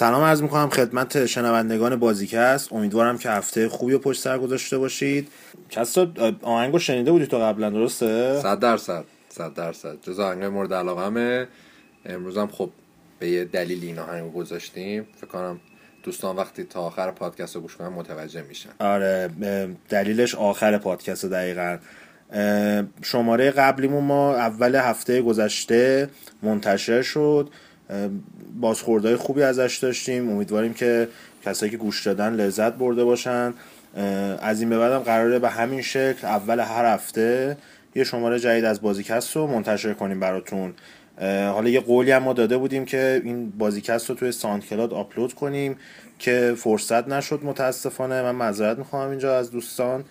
سلام عرض می‌کنم خدمت شنوندگان بازیکست. امیدوارم که هفته خوبی و پشت سر گذاشته باشید. کسا آهنگو شنیده بودی تو قبلا درسته؟ صد درصد صد درصد. جز آهنگ مورد علاقه امروز هم خب به یه دلیل این آهنگو گذاشتیم. فکر کنم دوستان وقتی تا آخر پادکست رو گوش کنن متوجه میشن. آره دلیلش آخر پادکست دقیقا. شماره قبلیمون ما اول هفته گذشته منتشر شد. بازخوردهای خوبی ازش داشتیم. امیدواریم که کسایی که گوش دادن لذت برده باشن. از این به بعدم قراره به همین شکل اول هر هفته یه شماره جدید از بازیکست رو منتشر کنیم براتون. حالا یه قولی هم ما داده بودیم که این بازیکست رو توی SoundCloud آپلود کنیم که فرصت نشد متاسفانه. من معذرت می‌خوام اینجا از دوستان.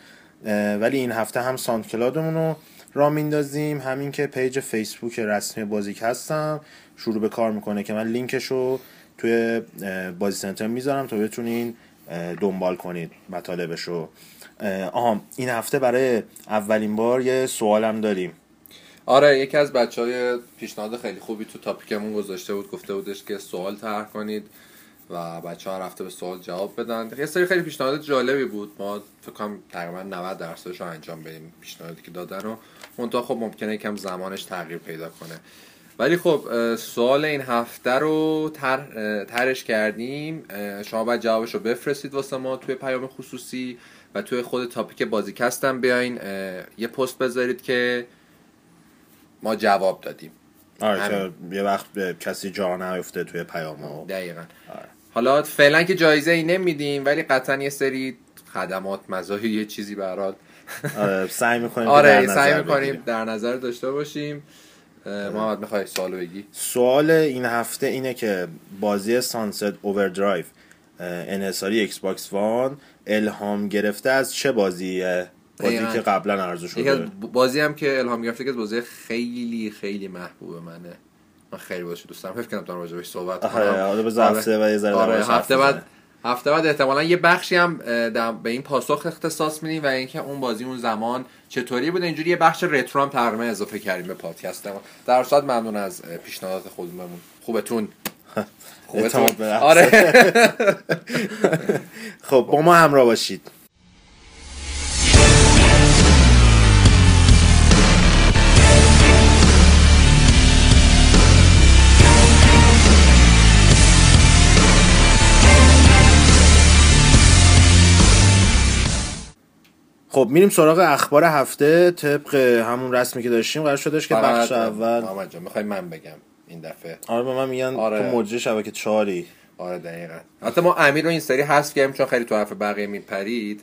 ولی این هفته هم SoundCloud مون رو را میندازیم. همین که page فیسبوک رسمی بازیکست هم شروع به کار می‌کنه که من لینکش رو توی بازی سنتر می‌ذارم تا بتونین دنبال کنید مطالبش رو آها این هفته برای اولین بار یه سوالم داریم. آره یکی از بچه های پیشنهاد خیلی خوبی تو topic مون گذاشته بود گفته بودش که سوال طرح کنید. و بچه ها رفته به سوال جواب بدن. یه سری خیلی پیشنهاد جالبی بود. ما فکر کنم تقریبا 90 درصدش رو انجام بدیم پیشنهادی که دادن و منتها خب ممکنه یکم زمانش تغییر پیدا کنه. ولی خب سوال این هفته رو تر، ترش کردیم. شما باید جوابش رو بفرستید واسه ما توی پیام خصوصی و توی خود تاپیک بازیکست هم بیاین. یه پست بذارید که ما جواب دادیم. آره یه وقت به کسی جا نیفته توی پیام دقیقا. آره. حالا فعلا که جایزه ای نمیدیم ولی قطعا یه سری خدمات مزاحی یه چیزی برات آره سعی می‌کنیم آره سعی می‌کنیم در نظر داشته باشیم. محمد می‌خوای سوال بگی؟ سوال این هفته اینه که بازی Sunset Overdrive انحصاری Xbox One الهام گرفته از چه بازیه؟ بازی که قبلا عرضه شده. بازی هم که الهام گرفته که بازی خیلی خیلی محبوب منه. من خیلی بازی دوست دارم فکر کنم دارم راجعش صحبت کنم. آره. آره, آره هفته بعد هفته بعد احتمالا یه بخشی هم به این پاسخ اختصاص میدیم و اینکه اون بازی اون زمان چطوری بود. اینجوری یه بخش رترو هم تقریبا اضافه کردیم به پادکست ما. در صورت ممنون از پیشنهادات خودمون. خوبتون. خوبتون. آره. خب با ما همراه باشید. خب میریم سراغ اخبار هفته. طبق همون رسمی که داشتیم قرار شدش که بخش اول محمد جان می‌خوای من بگم این دفعه؟ آره به من میگن آره. تو مجری شبکه چاری آره دقیقا. حتی ما امیر رو این سری هست کردیم چون خیلی تو حرف بقیه میپرید.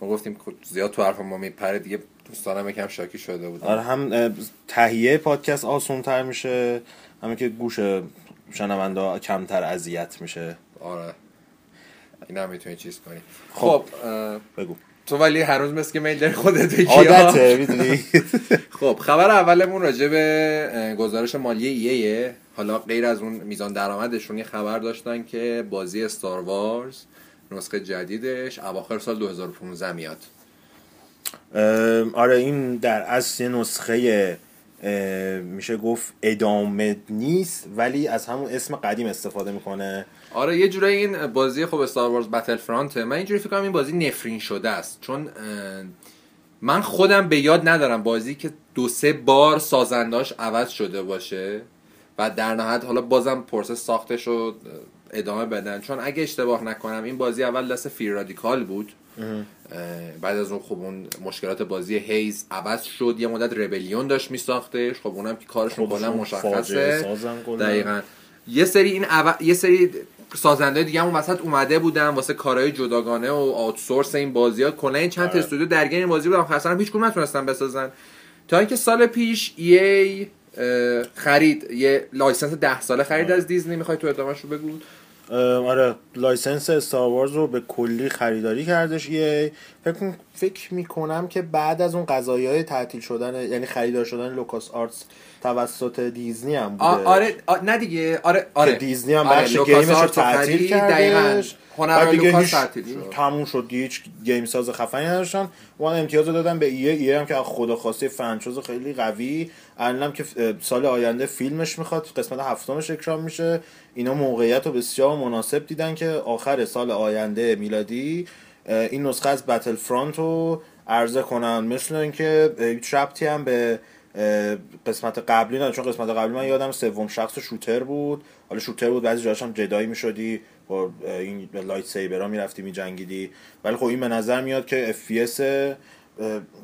ما گفتیم زیاد تو حرف ما میپرید دیگه دوستانم یکم شاکی شده بود آره هم تهیه پادکست آسون تر میشه. همه که گوش شنونده کمتر اذیت میشه. آره. این هم می‌تونی چیز کنی. خب, خب بگو. تو ولی هنوز مثل که میل داری خودت بگی عادته می‌دونی؟ خب خبر اولمون راجع به گزارش مالی ایه حالا غیر از اون میزان درآمدشون یه خبر داشتن که بازی استار وارز نسخه جدیدش اواخر سال 2015 میاد. آره این در اصل نسخه میشه گفت ادامه نیست ولی از همون اسم قدیم استفاده می‌کنه. آره یه جورایی این بازی خب استار وارز بتل فرانته من اینجوری فکر کنم این بازی نفرین شده است. چون من خودم به یاد ندارم بازی که دو سه بار سازنداش عوض شده باشه و در نهایت حالا بازم پرسه ساختش رو ادامه بدن. چون اگه اشتباه نکنم این بازی اول دست فیر رادیکال بود. بعد از اون خب اون مشکلات بازی هیز عوض شد. یه مدت ربلیون داشت میساختش. خب اونم که کارشون کلا مشخصه. دقیقا. یه سری این یه سری سازنده دیگه هم وسط اومده بودن واسه کارهای جداگانه و outsource این بازی ها کلا این چند آره. استودیو درگیر این بازی بودن. خاصا هیچ کدوم نتونستن بسازن. تا اینکه سال پیش EA خرید. یه license ده ساله خرید آره. از دیزنی. می‌خوای تو ادامهش رو بگو؟ آره. license Star Wars رو به کلی خریداری کردش یه فکر فکر می‌کنم که بعد از اون قضایی های تعطیل شدن یعنی خریدار شدن LucasArts توسط دیزنی هم بوده. آره نه دیگه آره آره. که دیزنی هم آره، بخش game ش رو تعطیل کردش. هنر لوکاس تعطیل شد. تموم شد هیچ game ساز خفنی نداشتن. و اون امتیاز رو دادن به EA. EA هم که از خدا خواسته franchise خیلی قوی. الانم که سال آینده فیلمش می‌خواد قسمت هفتمش اکران میشه. اینا موقعیت رو بسیار مناسب دیدن که آخر سال آینده میلادی این نسخه از Battlefront رو عرضه کنن مثل اینکه هیچ ربطی هم به قسمت قبلی نه چون قسمت قبلی من یادم سوم شخص shooter بود. حالا shooter بود بعضی جاش هم جدایی می‌شدی. با این lightsaber ا می‌رفتی میجنگیدی. ولی خب این به نظر میاد که اف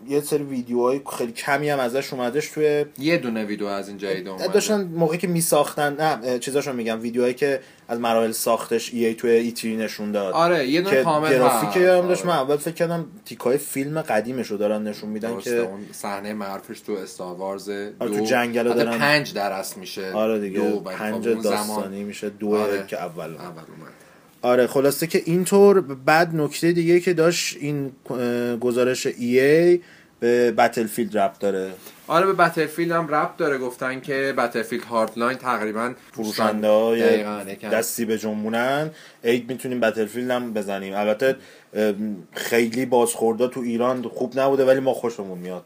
یه سری ویدیوهای خیلی کمی هم ازش اومدش توی یه دونه ویدیو از این جدید اومده. داشتن موقعی که میساختن نه چیزاشو میگم ویدیوهایی که از مراحل ساختش ای توی ایتری نشون داد. آره یه دونه کامل گرافیک. هم داشت. آره. من اول فکر کردم تیکای فیلم قدیمش رو دارن نشون میدن که اون صحنه معروفش تو استار وارز دو. آره، تو جنگل دارن- پنج درست میشه. آره دیگه دو خب پنج داستانی میشه. دو آره. که اول اول اومد. آره خلاصه که اینطور بعد نکته دیگه که داشت این گزارش ای به بتلفیلد ربط داره. آره به بتلفیلد هم ربط داره. گفتن که بتلفیلد هاردلاین تقریبا فروشنده های یکم. دستی بجنبونن. عید می‌تونیم Battlefield هم بزنیم. البته خیلی بازخوردا تو ایران خوب نبوده ولی ما خوشمون میاد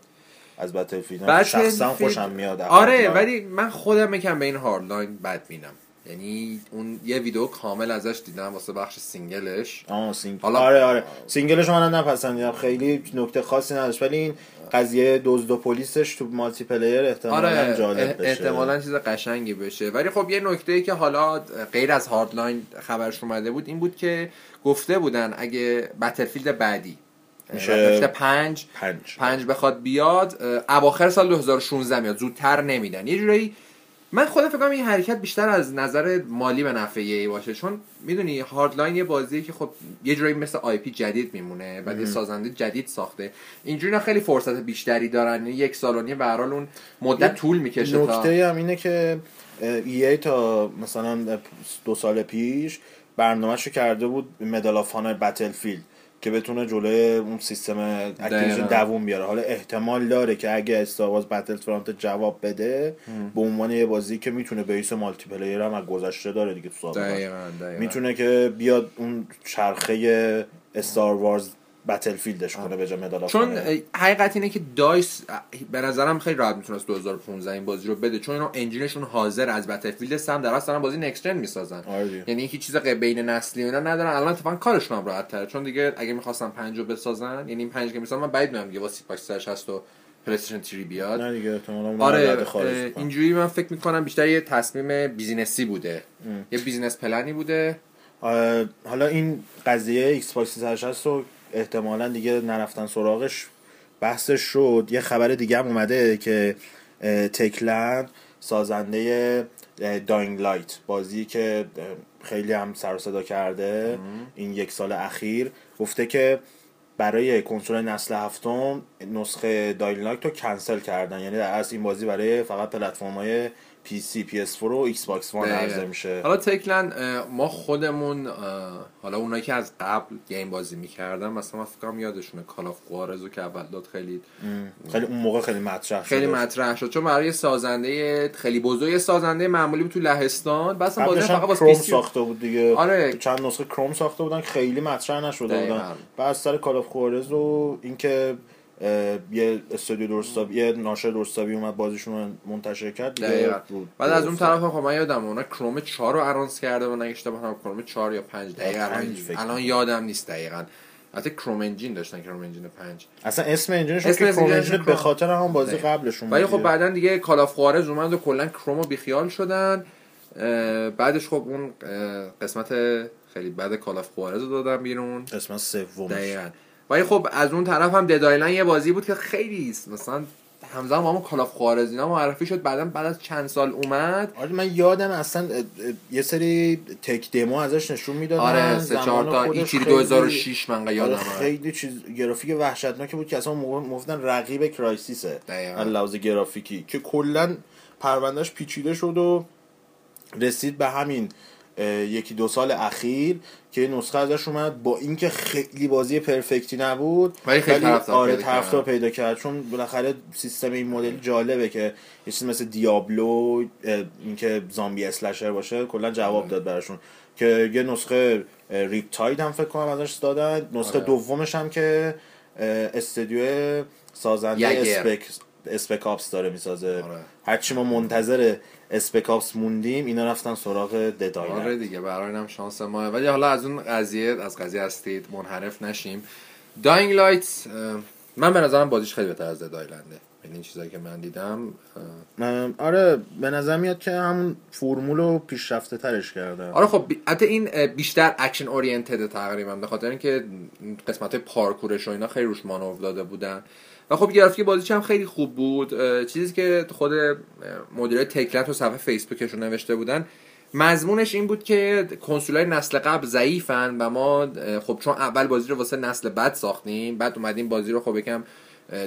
از Battlefield شخصا خوشم میاد. آره. ولی من خودم یکم به این Hardline بد بینم. یعنی اون یه ویدیو کامل ازش دیدم واسه بخش سینگلش. آه سینگ... حالا- آره آره. single ش من نپسندیدم. خیلی نکته خاصی نداشت ولی این قضیه دزد و پلیسش تو multiplayer احتمالاً آره جالب بشه. احتمالا چیز قشنگی بشه. ولی خب یه نکته ای که حالا غیر از Hardline خبرش اومده بود این بود که گفته بودن اگه Battlefield بعدی میشه پنج پنج. پنج بخواد بیاد اواخر سال 2016 میاد. زودتر نمیدن. یه جورایی من خودم فکر کنم این حرکت بیشتر از نظر مالی به نفع EA باشه چون می‌دونی Hardline یه بازیه که خب یه جورایی مثل IP جدید میمونه بعد یه سازنده جدید ساخته. اینجوری خیلی فرصت بیشتری دارن. یک سال و نیم به اون مدت طول می‌کشه تا نکته هم اینه که EA تا مثلا دو سال پیش برنامهشو کرده بود Medal of Honor Battlefield که بتونه جلوی اون سیستم Activision. دووم بیاره حالا احتمال داره که اگه Star Wars Battlefront جواب بده به عنوان یه بازی که می‌تونه base multiplayer هم از گذشته داره دیگه تو. می‌تونه که بیاد اون چرخه Star Wars Battlefield ش کنه به جا Medal چون حقیقت اینه که DICE به نظرم خیلی راحت می‌تونست 2015 این بازی رو بده چون اینا engine شون حاضر از Battlefield سم در اصل دارن بازی next gen می‌سازن. آره. دیگه. یعنی هیچ چیز بین نسلی اینا ندارن. الان اتفاقا کارشون هم راحت تره. چون دیگه اگه می‌خواستم پنج رو بسازن یعنی این پنج که می‌سازن من بعید می‌دونم دیگه واسه پاکس 60 و PlayStation 3 بیاد. نه دیگه آره. اینجوری من فکر می‌کنم بیشتر یه تصمیم business ی بوده. یه business plan ی بوده. حالا این قضیه Xbox 360 رو احتمالا دیگه نرفتن سراغش بحثش شد. یه خبر دیگه هم اومده که Techland سازنده Dying Light بازی که خیلی هم سر و صدا کرده این یک سال اخیر گفته که برای کنسول نسل هفتم نسخه Dying Light رو کنسل کردن. یعنی در اصل این بازی برای فقط پلتفرم های PC PS 4 و Xbox One. عرضه میشه حالا Techland ما خودمون حالا اونایی که از قبل game بازی می‌کردن مثلا من فکر کنم یادشونه Call of Juarez و که اول داد خیلی خیلی اون موقع خیلی مطرح خیلی شده. مطرح شد چون برای سازنده خیلی بزرگ سازنده معمولی بود تو لهستان بس بازی فقط واسه کروم ساخته بود دیگه آره. چند نسخه کروم ساخته بودن خیلی مطرح نشده. بودن بعد سر Call Juarez و اینکه یه استودیو درست حسابی یه ناشر درست حسابی اومد بازیشون رو منتشر کرد دیگه بعد از اون. طرف خب من یادم اونا کروم 4 رو announce کرده بودن اشتباه نکنم کروم 4 یا 5 دقیقاً الان, کنم. یادم نیست دقیقاً البته Chrome Engine داشتن Chrome Engine 5 اصلا اسم engine ش اسم که Chrome Engine. به خاطر هم بازی. قبلشون ولی خب. بعدا دیگه Call of Juarez اومد و کلا کرومو بیخیال شدن بعدش خب اون قسمت خیلی بعد Call of Juarez رو دادن بیرون قسمت سومش دقیقا ولی خب از اون طرف هم Dead Island یه بازی بود که خیلی است. مثلا همزمان با همون کال اف خوارز اینا معرفی شد بعدا بعد از چند سال اومد. آره من یادم اصلا یه سری تک دمو ازش نشون می‌دادن. آره سه چهار تا ایچیری خیلی- 2006 من آره یادم خیلی چیز گرافیک وحشتناکی بود که اصلا موقع گفتن رقیب کرایسیسه لحاظ گرافیکی. که کلا پروندهش پیچیده شد و رسید به همین یکی دو سال اخیر که نسخه ازش اومد با اینکه خیلی بازی پرفکتی نبود ولی خیلی طرفدار آره پیدا. پیدا کرد چون بالاخره سیستم این مدل جالبه که یه چیز مثل Diablo اینکه zombie slasher باشه کلا جواب داد براشون که یه نسخه Riptide هم فکر کنم ازش دادن نسخه آره. دومش هم که اه، استودیو سازنده Yager. Spec Spec Ops داره می‌سازه. آره. هرچی ما منتظر Spec Ops موندیم اینا رفتن سراغ Dead Island آره دیگه برای اینم شانس ما ولی حالا از اون قضیه از قضیه هستید منحرف نشیم. Dying Light من به نظرم بازیش خیلی بهتر از Dead Island ه یعنی این چیزایی که من دیدم آره به نظر میاد که همون فرمول رو پیشرفته ترش کرده آره خب حتی این بیشتر action oriented تقریبا به خاطر اینکه قسمت parkour ش و اینا خیلی روش مانور داده بودن. و خب گرافیک بازیش هم خیلی خوب بود. چیزی که خود مدیر Techland تو صفحه فیسبوکشون نوشته بودن مضمونش این بود که کنسولای نسل قبل ضعیفن و ما خب چون اول بازی رو واسه نسل بعد ساختیم بعد اومدیم بازی رو خب یکم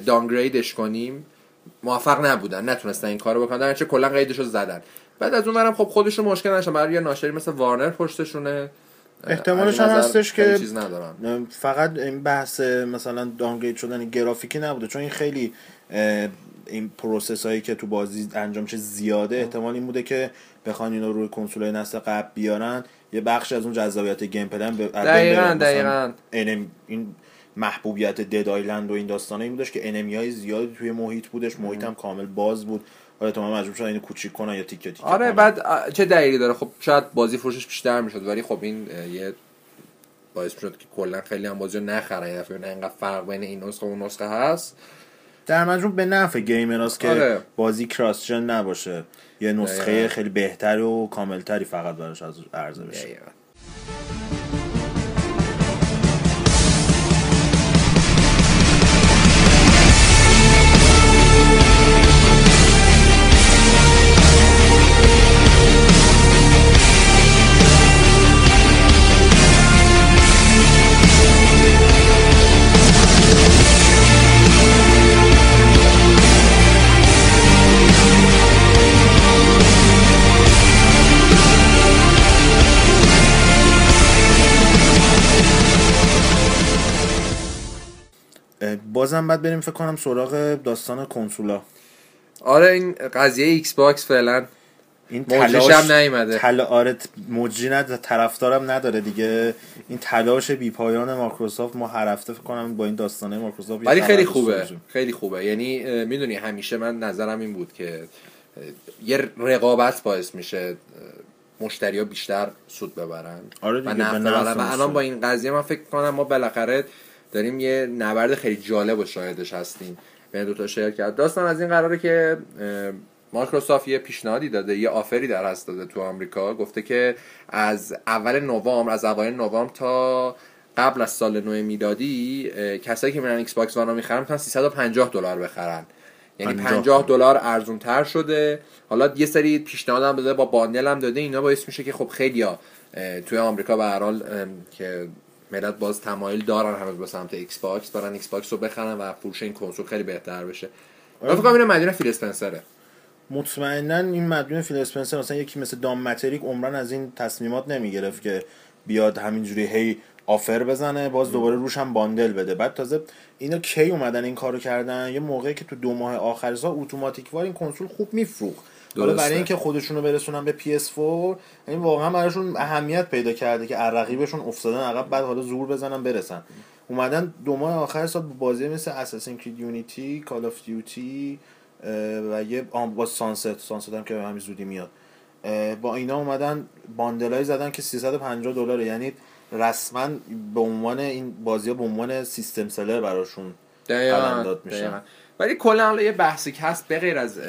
downgrade ش کنیم. موفق نبودن نتونستن این کارو بکنن. در نتیجه کلا قیدشو زدن. بعد از اونورم خب خودشون مشکل نشن برای یه ناشری مثل Warner پشتشونه. احتمالش هم هستش که- چیز ندارن. ام، فقط این بحث مثلا downgrade شدن گرافیکی نبوده چون این خیلی این process هایی که تو بازی انجام میشه زیاده. احتمال این بوده که بخوان اینو روی کنسول های نسل قبل بیارن. یه بخش از اون جذابیت game هم به دقیقاً، دقیقاً. این محبوبیت Dead Island و این داستانه این بودش که enemy های زیادی توی محیط بودش. محیط هم کامل باز بود. حالا تو مجبور شدن اینو کوچیک کنن یا تیکه تیکه آره کنن. بعد چه دلیلی داره خب شاید بازی فروشش بیشتر می‌شد ولی خب این یه باعث شد که کلا خیلی هم بازی رو نخرن یه دفعه اینقدر فرق بین این نسخه و اون نسخه هست در مجموع به نفع gamer است که آره. بازی cross نباشه یه نسخه دقیقاً. خیلی بهتر و کاملتری فقط براش از عرضه بشه دقیقاً. بازم بعد بریم فکر کنم سراغ داستان کنسولا. آره این قضیه ایکس باکس فعلا این تلاش هم نیومده. تلا... آره مجری ند طرفدارم نداره دیگه. این تلاش بی پایان مایکروسافت ما هر هفته فکر کنم با این داستانه مایکروسافت ولی خیلی خوبه داشته خیلی خوبه. یعنی می‌دونی همیشه من نظرم این بود که یه رقابت باعث میشه مشتری ها بیشتر سود ببرن. آره دیگه، و الان. با این قضیه من فکر کنم ما بالاخره داریم یه نبرد خیلی جالب و شاهدش هستیم. بین دو تا شرکت داستان از این قراره که مایکروسافت یه پیشنهادی داده یه offer ی در هست داده تو آمریکا. گفته که از اول نوامبر از اوایل نوامبر تا قبل از سال نو میلادی کسایی که میرن ایکس باکس وان رو می‌خرن می‌تونن 350 دلار بخرن. یعنی 50 50 دلار. ارزون تر شده. حالا یه سری پیشنهاد هم داده با bundle هم داده. اینا باعث میشه که خب خیلی توی آمریکا به هر حال که ملت باز تمایل دارن هنوز به سمت ایکس باکس برن ایکس باکس رو بخرن و فروش این کنسول خیلی بهتر بشه. من فکر کنم مدیون فیل اسپنسره. مطمئنا این مدیون فیل اسپنسر مثلا یکی مثل دان متریک عمرا از این تصمیمات نمی‌گرفت که بیاد همینجوری هی offer بزنه باز دوباره روش هم bundle بده. بعد تازه اینا کی اومدن این کارو کردن؟ یه موقعی که تو دو ماه آخر سال اتوماتیک وار این کنسول خوب میفروخت. حالا. برای اینکه خودشونو برسونن به PS4 یعنی واقعا براشون اهمیت پیدا کرده که رقیبشون افتادن عقب بعد حالا زور بزنن برسن اومدن دو ماه آخر سال با بازی مثل اساسین کرید یونیتی کال آف دیوتی و یه آم با سانست سانست هم که همین زودی میاد با اینا اومدن bundle ای زدن که 350 دلاره یعنی رسما به عنوان این بازی ها به عنوان system seller براشون قلمداد میشن. ولی کلا حالا یه بحثی که هست به غیر از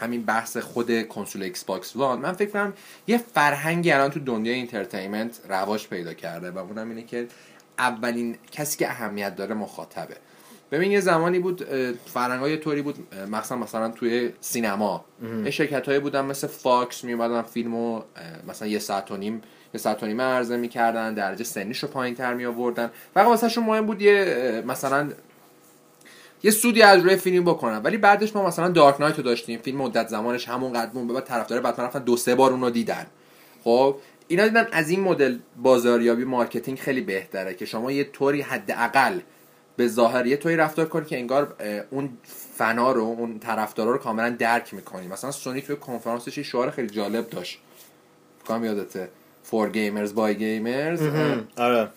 همین بحث خود کنسول ایکس باکس وان من فکر کنم یه فرهنگی الان تو دنیای entertainment رواج پیدا کرده و اونم اینه که اولین کسی که اهمیت داره مخاطبه. ببین یه زمانی بود فرهنگ های طوری بود مثلا مثلا توی سینما. یه شرکت هایی بودن مثل فاکس می اومدن فیلم و اه، مثلا یه ساعت و نیم یه ساعت و نیم عرضه می‌کردن درجه سنیش رو پایین تر می آوردن فقط واسه مهم بود یه مثلا یه سودی از روی فیلم بکنن ولی بعدش ما مثلا دارک نایت رو داشتیم. فیلم مدت زمانش همون قد مون بعد طرفدار بتمن رفتن دو سه بار اون رو دیدن. خب اینا دیدن از این مدل بازاریابی marketing خیلی بهتره که شما یه طوری حداقل به ظاهر یه طوری رفتار کنی که انگار اون فنا رو اون طرفدارا رو کاملا درک می‌کنی. مثلا سونی توی کنفرانسش یه شعار خیلی جالب داشت. فکر یادته for gamers by gamers آره.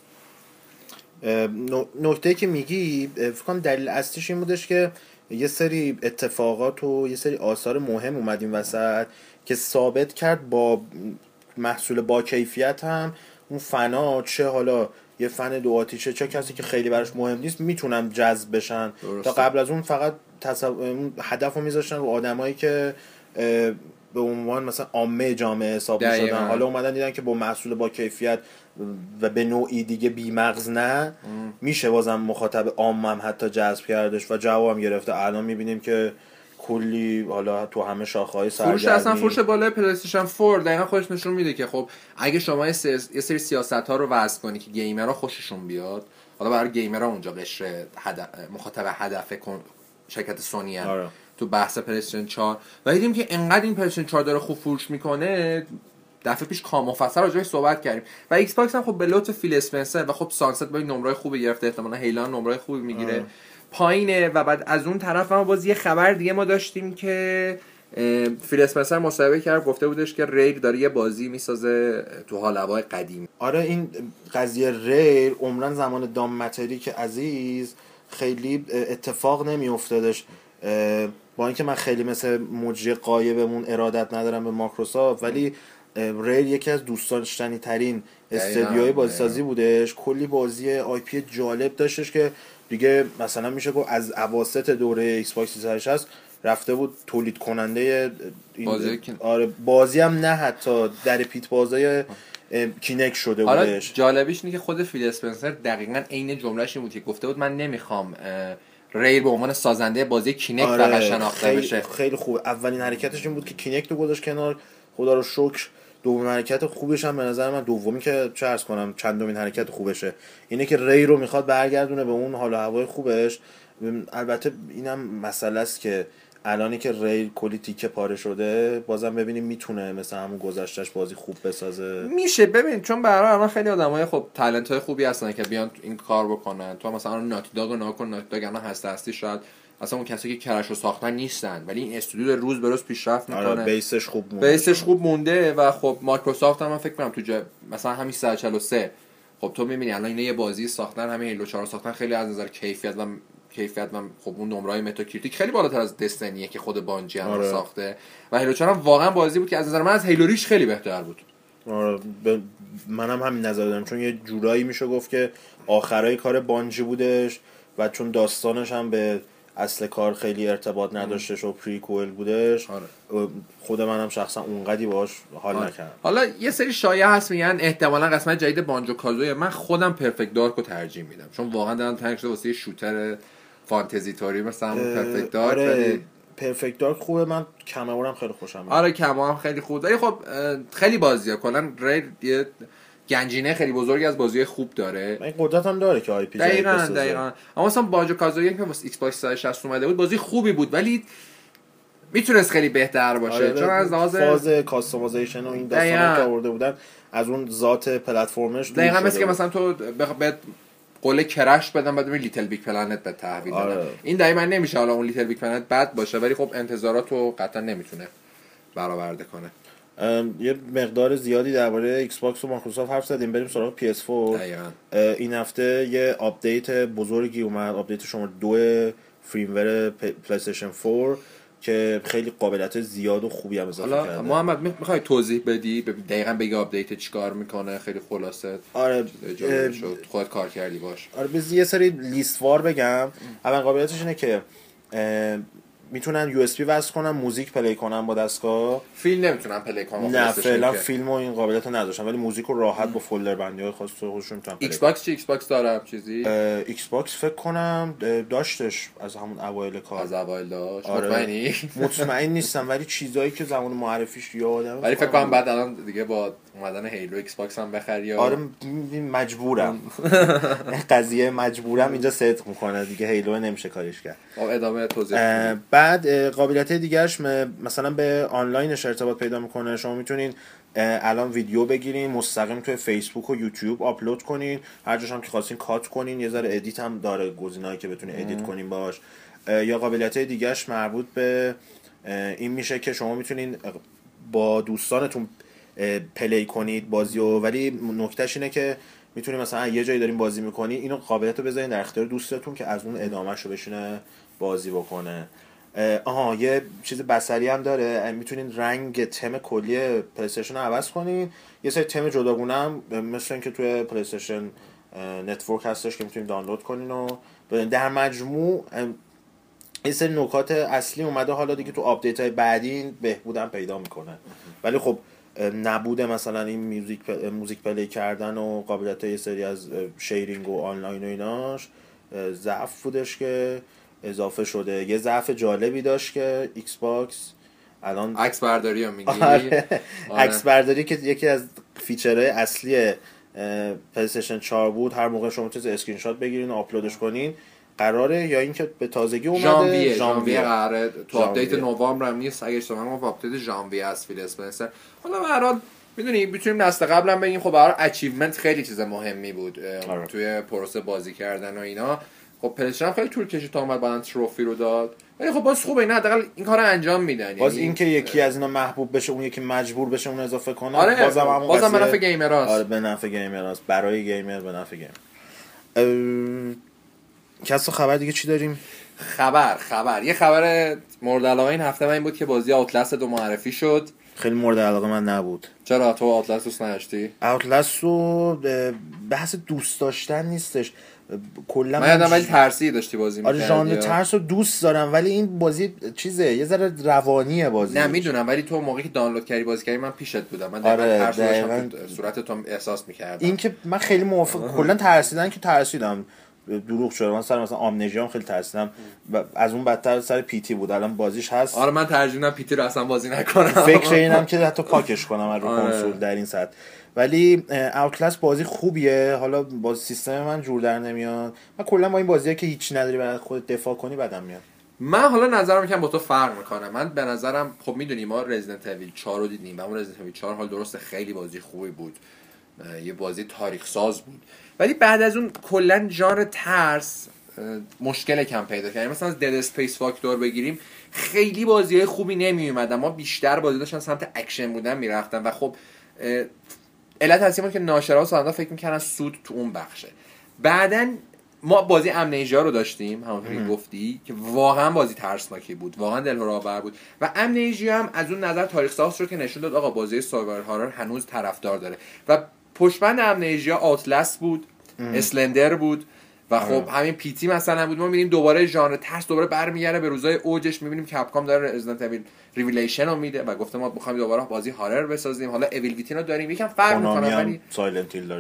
نکته که میگی فکر کنم دلیل اصلیش این بودش که یه سری اتفاقات و یه سری آثار مهم اومدیم وسط که ثابت کرد با محصول با کیفیت هم اون فنا چه حالا یه فن دو آتیشه چه کسی که خیلی براش مهم نیست می‌تونن جذب بشن. تا قبل از اون فقط تصو... هدف رو میذاشتن رو آدمایی که به عنوان مثلا عامه جامعه حساب شدن حالا اومدن دیدن که با محصول با کیفیت و به نوعی دیگه بیمغز نه. میشه بازم مخاطب عام هم حتی جذب کردش و جواب گرفته. الان می‌بینیم که کلی حالا تو همه شاخه های فروش اصلا فروش بالای پلیستیشن 4 دقیقا خودش نشون میده که خب اگه شما یه سری سیاست ها رو وضع کنی که گیمرها خوششون بیاد حالا برای گیمرها اونجا قشر هدف مخاطب هدف شرکت سونی آره. تو بحث پلیستیشن 4 و دیدیم که انقدر این پلیستیشن 4 داره خوب فروش می‌کنه دفعه پیش کامل مفصل راجعش صحبت کردیم. و ایکس باکس هم خب به لطف فیل اسپنسر و خب سانست با این نمره خوبی گرفته احتمالاً هیلو هم نمره خوبی می‌گیره. پایینه و بعد از اون طرف هم باز یه خبر دیگه ما داشتیم که فیل اسپنسر مصاحبه کرد گفته بودش که ریر داره یه بازی می‌سازه تو حال هوای قدیم آره این قضیه ریر عمرا زمان دان متریک عزیز خیلی اتفاق نمیافتادش. با اینکه من خیلی مثل مجری غایبمون ارادت ندارم به مایکروسافت ولی ریر یکی از دوست داشتنی ترین استدیوهای بازیسازی بودش. کلی بازی IP جالب داشتش که دیگه مثلا میشه گفت از اواسط دوره ایکس باکس 360 رفته بود تولید کننده بازی آره بازی هم نه حتی درپیت بازیای کینکت شده آره بودش. جالبیش اینه که خود فیل اسپنسر دقیقا عین جملهش بود که گفته بود من نمی‌خوام ریر به عنوان سازنده بازی کینک آره فقط شناخته بشه. خیلی خوب. اولین حرکتش این بود که کینک رو گذاشت کنار. خدا رو شکر. دومین حرکت خوبش هم به نظر من دومی که چه ارز کنم چندمین حرکت خوبشه. اینه که ری رو می‌خواد برگردونه به اون حال هوای خوبش. البته اینم مسئله است که الانی که ری کلی تیکه پاره شده بازم ببینیم می‌تونه مثل همون گذشتهش بازی خوب بسازه. میشه. ببین چون برای الان خیلی آدمای خب تالنت های خوبی هستن که بیان این کار بکنن. تو مثلا ناتی داگ و ناکن ناتی داگ الان هسته هستی شاید اصلا اون کسی که کرش رو ساختن نیستن. ولی این استودیو روز به روز پیشرفت می‌کنه. آره base ش خوب مونده. base ش خوب مونده و خب مایکروسافت هم من فکر کنم تو جا... مثلا همین 343 خب تو می‌بینی الان اینا یه بازی ساختن همین هیلو 4 ساختن خیلی از نظر کیفیت و کیفیت و خب اون نمرای متاکریتیک خیلی بالاتر از دستینیه که خود بانجی هم آره. ساخته. و هیلو 4 هم واقعا بازی بود که از نظر من از هیلو ریچ خیلی بهتر بود. آره ب... منم همین نظر دارم. چون یه جورایی میشه گفت که آخرای کار بانجی بودش و چون داستانش هم به اصل کار خیلی ارتباط نداشتش و پریکوئل بودش. آره. خود منم شخصا اونقدی باش حال آره. نکردم. حالا یه سری شایعه هست میگن احتمالا قسمت جدید بانجو کازوی. من خودم پرفکت دارک رو ترجیح میدم. چون واقعا دارم تنگ شده واسه شوتر فانتزی تاری مثلا همون پرفکت دارک آره. پرفکت دارک خوبه. من کماورم خیلی خوشم آره کما هم خیلی خوب. ولی خب خیلی بازیه. کلا یه گنجینه خیلی بزرگی از بازی خوب داره. این قدرت هم داره که IP دقیقاً دقیقاً. اما مثلا بنجو کازویی که واسه ایکس باکس 360 اومده بود بازی خوبی بود ولی می‌تونست خیلی بهتر باشه. آره چون از لحاظ فاز customization و این داستانا که آورده بودن از اون ذات پلتفرمش دقیقاً مثل که مثلا تو به قول کرش بدم بعد لیتل بیگ پلنت به تحویل آره. این دقیقاً نمیشه حالا اون لیتل بیگ پلنت بد باشه ولی خب انتظارات رو قطعا نمی‌تونه برآورده کنه. یه مقدار زیادی درباره ایکس باکس و مایکروسافت حرف زدیم. بریم سراغ PS4 این هفته یه update بزرگی اومد. update شماره دو firmware پلیستیشن 4 که خیلی قابلیت زیاد و خوبی هم اضافه کرده. محمد می‌خوای توضیح بدی؟ دقیقا بگی update چیکار می‌کنه. خیلی خلاصه. آره خودت کار کردی باش. آره یه سری لیست وار بگم. اول قابلیتش اینه که می‌تونن USB وصل کنن موزیک play کنن با دستگاه؟ فیلم نمی‌تونن play کنن نه فعلا فیلم و این قابلیت رو نداشتن ولی موزیک رو راحت با folder بندی های خاص خودشون می‌تونن ایکس باکس چی؟ ایکس باکس داره چیزی؟ ایکس باکس فکر کنم داشتش از همون اوایل کار. از اوایل داشت. آره. مطمئنی؟ مطمئن نیستم ولی چیزایی که زمان معرفیش یادم ولی فکر کنم بعد الان دیگه با اومدن هیلو ایکس باکس هم بخری آره مجبورم. قضیه مجبورم اینجا صدق می‌کنه دیگه هیلو نمیشه کارش کرد. خب، ادامه توضیح بعد قابلیت دیگرش مثلا به آنلاینش ارتباط پیدا می‌کنه. شما می‌تونین الان ویدیو بگیرین مستقیم توی فیسبوک و یوتیوب آپلود کنین. هر جاش هم که خواستین cut کنین یه ذره edit هم داره گزینه‌ای که بتونین edit کنین باش یا قابلیت دیگهش مربوط به این میشه که شما می‌تونین با دوستانتون play کنید بازی و ولی نکتهش اینه که می‌تونید مثلا یه جایی داریم بازی می‌کنی اینو قابلیت رو بذارین در اختیار دوستتون که از اون ادامهش رو بشینه بازی بکنه. آها یه چیز سری هم داره. می‌تونین رنگ تم کلی پلیستشن رو عوض کنین. یه سری تم جداگونه هم مثل اینکه توی پلیستشن نتورک هستش که می‌تونین دانلود کنین و در مجموع این سری نکات اصلی اومده حالا دیگه تو update های بعدی بهبودم پیدا می‌کنه. ولی خب نبوده مثلا این music music play کردن و قابلیت یه سری از sharing و آنلاین و ایناش ضعف بودش که اضافه شده. یه ضعف جالبی داشت که ایکس باکس الان عکس برداری هم میگی؟ آره. عکس برداری که یکی از feature های اصلی پلیستیشن 4 بود. هر موقع شما چیز اسکرین شات بگیرین و آپلودش کنین قراره یا اینکه به تازگی اومده ژانویه ژانویه قراره. تو update نوامبر هم نیست. اگه اشتباه نکنم update ژانویه است فیل اسپنسر. حالا به هر حال می‌دونی می‌تونیم دست قبلا بگیم. خب برای achievement خیلی چیز مهمی بود آره. توی پروسه بازی کردن و اینا. خب پلیستیشن خیلی طول کشید تا اومد بعدن trophy رو داد. ولی خب باز خوبه نه حداقل این کارو انجام میدن. باز یعنی اینکه یکی از اینا محبوب بشه اون یکی مجبور بشه اون اضافه کنه آره. بازم همون بازم به نفع gamer است آره به نفع gamer است برای gamer به نفع gamer کسا خبر دیگه چی داریم؟ خبر خبر. یه خبر مورد علاقه این هفته من این بود که بازی آوتلست دو معرفی شد. خیلی مورد علاقه من نبود. چرا تو آوتلست دوست نداشتی؟ آوتلست رو بحث دوست داشتن نیستش. کلا من یادم ولی ترسی داشتی بازی می‌کردی آره ژانر ترس رو دوست دارم ولی این بازی چیزه یه ذره روانیه بازی. نه می‌دونم ولی تو موقعی که دانلود کردی بازی کردی من پیشت بودم. من آره ترس داشتم صورت تو احساس می‌کردم. این که من خیلی موافق کلا ترسیدن که ترسیدم. دروغ شده. من سر مثلا آمنژیام خیلی ترسیدم. از اون بدتر سر پیتی بود. الان بازیش هست. آره من ترجیح پیتی رو اصلا بازی نکنم. فکر اینم که حتی پاکش کنم از رو آره. کنسول در این سطح. ولی اوتلس بازی خوبیه. حالا باز سیستم من جور در نمیاد. من کلا با این بازیه که هیچ نداری برای خود دفاع کنی بدم میاد. من حالا نظرم که با تو فرق می‌کنه. من به نظرم خب می‌دونی ما رزیدنت اویل 4 رو دیدیم و اون رزیدنت اویل 4 حال درسته خیلی بازی خوبی بود. یه بازی تاریخ ساز بود. ولی بعد از اون کلا ژانر ترس مشکل کم پیدا کرد مثلا از دد اسپیس فاکتور بگیریم خیلی بازی خوبی نمی اومدن ما بیشتر بازی داشتن سمت اکشن بودن می‌رفتن. و خب علت هستی که ناشرا و فکر می‌کردن سود تو اون بخشه. بعدا ما بازی Amnesia رو داشتیم همونطوری گفتی که واقعا بازی ترسناکی بود. واقعا دلهراور بود. و Amnesia هم از اون نظر تاریخ ساز رو که نشون داد آقا بازی survival horror هنوز طرفدار داره. و پشتبند Amnesia Outlast بود Slender بود و خب آره. همین P.T. مثلا بود. ما می‌بینیم دوباره ژانر ترس دوباره برمیگره به روزای اوجش. می‌بینیم کپکام داره Resident Evil Revelations رو میده و گفته ما می‌خوایم دوباره بازی horror بسازیم. حالا Evil Within رو داریم. یکم فرق می‌کنه ولی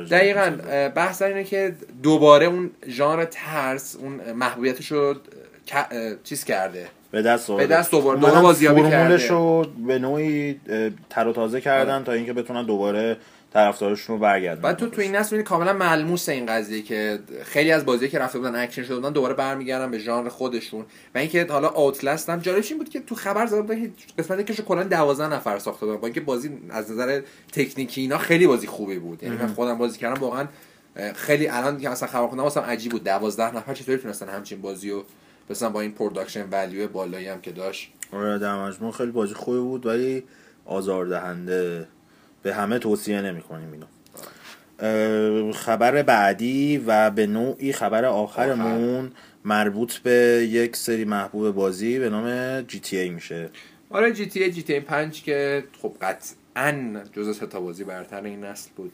دقیقاً بحث اینه که دوباره اون ژانر ترس اون محبوبیتش رو چیز کرده. به دست به دست دوباره دوباره بازیابی کرده. رو به نوعی تر و تازه کردن آره. تا اینکه بتونن دوباره طرفدارشون رو برگردونن. بعد تو تو این نسل کاملا ملموس این قضیه که خیلی از بازی که رفته بودن اکشن شده بودن دوباره برمیگردن به ژانر خودشون. و اینکه حالا Outlast هم جالبش این بود که تو خبر زده بودن که قسمتی که کلا 12 نفر ساخته بودن. با اینکه بازی از نظر تکنیکی اینا خیلی بازی خوبی بود. یعنی من خودم بازی کردم واقعا خیلی الان که اصلا خبر خوندم واسم عجیب بود. 12 نفر چطوری تونستن همچین بازی رو مثلا با این production value بالایی هم که داشت؟ آره در مجموع خیلی بازی خوبی بود ولی آزاردهنده به همه توصیه نمی کنیم اینو خبر بعدی و به نوعی خبر آخرمون مربوط به یک سری محبوب بازی به نام جی تی ای میشه. آره جی تی ای جی تی ای 5 که خب قطعا جز ستا بازی برتر این نسل بود.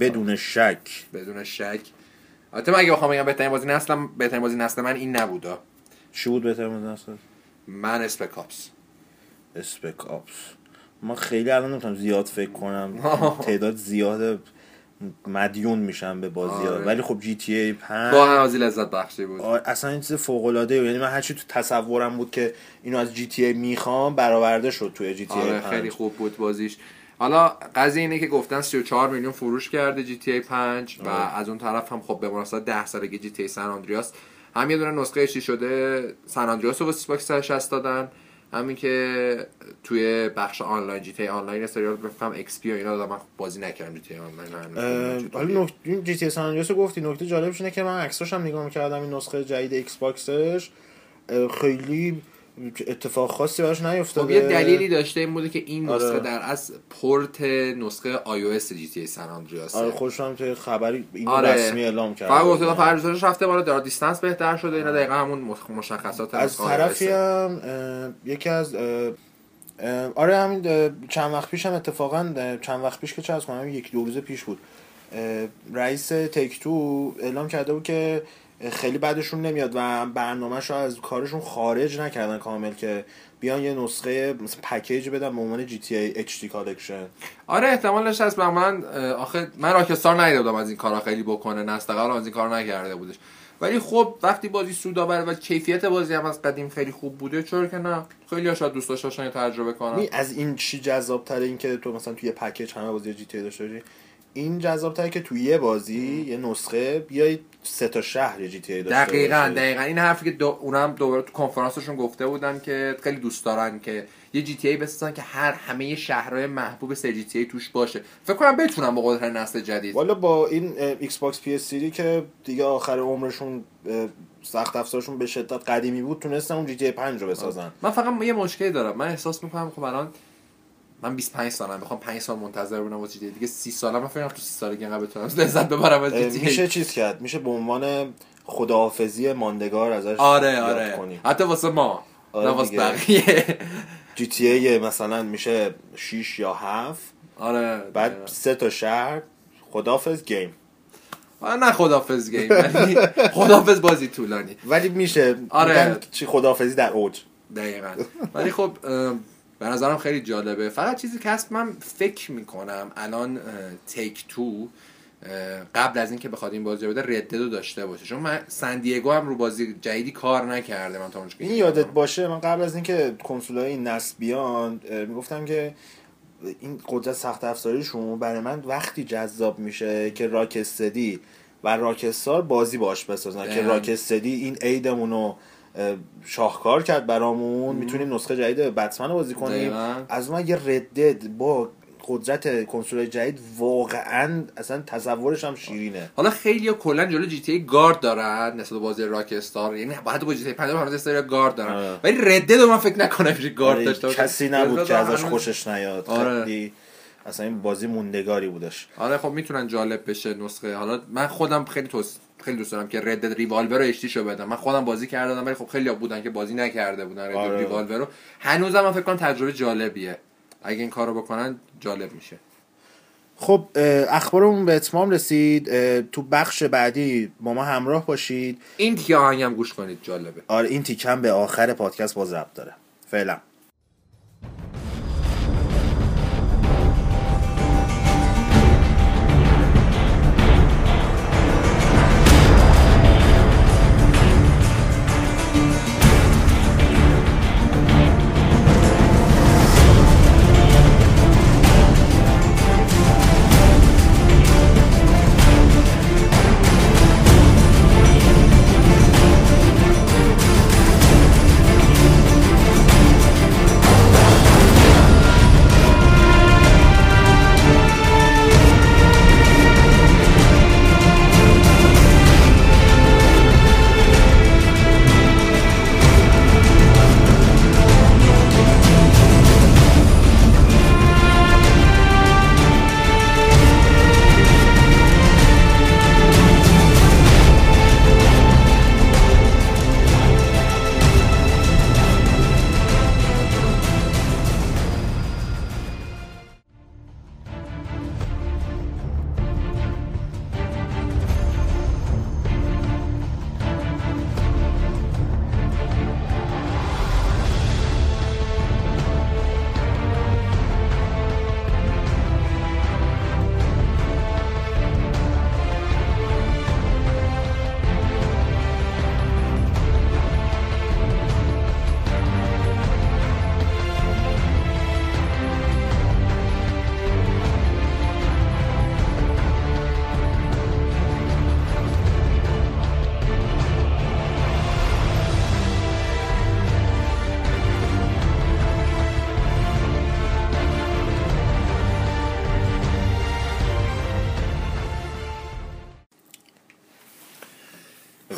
بدون شک. بدون شک. البته من اگه بخوام بگم بهترین بازی نسلم بهترین بازی نسل من این نبودا چی بود بهترین بازی نسل؟ من اسپک آپس. ما خیلی الان نمی‌تونم زیاد فکر کنم. تعداد زیاد مدیون میشم به بازی ها. آره. ولی خب جی تی ای 5 با لذت بخشی بود. اصلا این چیز فوق العاده یعنی من هرچی تو تصورم بود که اینو از جی تی ای می‌خوام برآورده شد توی جی تی ای آره خیلی خوب بود بازیش. حالا قضیه اینه که گفتن 34 میلیون فروش کرده جی تی ای 5 و آره. از اون طرف هم خب به مناسبت 10 سالگی جی تی ای سن آندریاس. هم یه دونه نسخه چی شده؟ سن آندریاس رو واسه باکس دادن. همین که توی بخش آنلاین جی تی آنلاین سریال بفهم XP و اینا من بازی نکردم جی تی آنلاین حالا نکته جی تی سان گفتی نکته جالبش اینه که من عکساش هم نگاه می‌کردم این نسخه جدید ایکس باکسش خیلی اتفاق خاصی براش نیفتاده. خب یه دلیلی داشته این بوده که این نسخه آره. در از پورت نسخه آی او اس جی تی سان آندریاس آره خوشم که خبری این آره. رسمی اعلام کرد فقط گفته پردازش رفته بالا در دیستنس بهتر شده. اینا دقیقا همون مشخصات از طرفی هم یکی از آره همین چند وقت پیش هم اتفاقا چند وقت پیش که چه از کنم یک دو روز پیش بود رئیس تک تو اعلام کرده بود که خیلی بعدشون نمیاد و برنامهش رو از کارشون خارج نکردن کامل که بیان یه نسخه مثل package بدن به عنوان جی تی ای HD collection. آره احتمالش هست من آخه من راکستار ندیدم از این کارا خیلی بکنه نستقال از این کار نکرده بودش. ولی خب وقتی بازی سودآور و کیفیت بازی هم از قدیم خیلی خوب بوده چرا که نه؟ خیلی ها شاید دوست داشتن تجربه کنن. از این چی جذاب تره این که تو مثلا توی package همه بازی جی تی داشته باشی؟ این جذاب تره که توی یه بازی یه نسخه بیای سه تا شهر جی تی داشته دقیقاً دقیقاً. این حرفی که دو... اونم دوباره تو کنفرانسشون گفته بودن که خیلی دوست دارن که یه جی تی ای بسازن که هر همه شهرهای محبوب سه جی تی ای توش باشه. فکر کنم بتونم با قدرت نسل جدید. والا با این ایکس باکس پی اس که دیگه آخر عمرشون سخت افزارشون به شدت قدیمی بود تونستن اون جی تی ای 5 رو بسازن. من فقط یه مشکلی دارم. من احساس می‌کنم خب الان من 25 سالم می‌خوام 5 سال منتظر بودم واسه دیگه. 30 سالم فکر تو 30 سالگی انقدر بتونم لذت ببرم از میشه چیز کرد؟ میشه به عنوان خداحافظی ماندگار ازش آره آره. کنیم. حتی واسه ما. آره نه واسه بقیه. جی تی ای مثلا میشه 6 یا 7 آره بعد سه تا شهر. خداحافظ گیم. نه خدافز گیم ولی خدافز بازی طولانی. ولی میشه آره. چی خدافزی در اوج. دقیقا. ولی خب به نظرم خیلی جالبه. فقط چیزی که هست من فکر می‌کنم الان تیک تو قبل از اینکه بخواد این بازی بده رددو داشته باشه. چون من سندیگو هم رو بازی جدیدی کار نکرده من تا این یادت باشه من قبل از اینکه کنسولای این نسل بیان می‌گفتم که این قدرت سخت افزاریشون برای من وقتی جذاب میشه که راکستدی و راکستار بازی باش بسازن که راکستدی این عیدمونو شاهکار کرد برامون. می‌تونیم نسخه جدید بتمن بازی کنیم. از ما یه ردد با قدرت کنسول جدید واقعا اصلا تصورش هم شیرینه. حالا خیلی کلا جلو جی تی گارد دارن نسبت بازی راک استار یعنی بعد با جی تی 5 هنوز استار گارد دارن. آره. ولی ردد من فکر نکنم میشه گارد آره، داشته کسی نبود که ازش خوشش نیاد. آره. خیلی اصلا این بازی موندگاری بودش. آره خب می‌تونن جالب بشه نسخه. حالا من خودم خیلی توس خیلی دوست دارم که رد ریوالور رو اشتی شو بدم. من خودم بازی کردم ولی خب خیلی بودن که بازی نکرده بودن رد آره. ریوالور رو. هنوزم من فکر کنم تجربه جالبیه. اگه این کارو بکنن جالب میشه. خب اخبارمون به اتمام رسید. تو بخش بعدی با ما همراه باشید. این تیکه هم گوش کنید جالبه. آره این تیکه به آخر پادکست باز ربط داره. فعلا.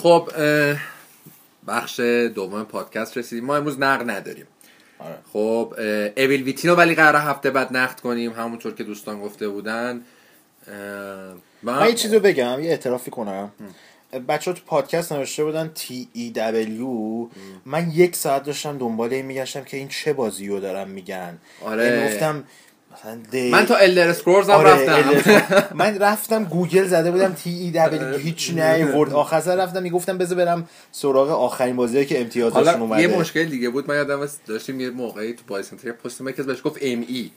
خب بخش دوم پادکست رسیدیم. ما امروز نقد نداریم. آره. خب Evil Within و ولی قرار هفته بعد نقد کنیم همونطور که دوستان گفته بودن. و- من یه چیزی بگم یه اعترافی کنم. بچه ها تو پادکست نوشته بودن TEW من یک ساعت داشتم دنبال این میگشتم که این چه بازی رو دارم میگن. آره. یعنی گفتم مثلا دی- من تا Elder Scrolls هم آره، رفتم. من رفتم گوگل زده بودم TEW هیچ نیورد آخر سر رفتم می‌گفتم بذار برم سراغ آخرین بازی که امتیازشون اومده یه مشکل دیگه بود. من یادم داشتیم یه موقعی تو بازی سنتر پست مکز بهش گفت ME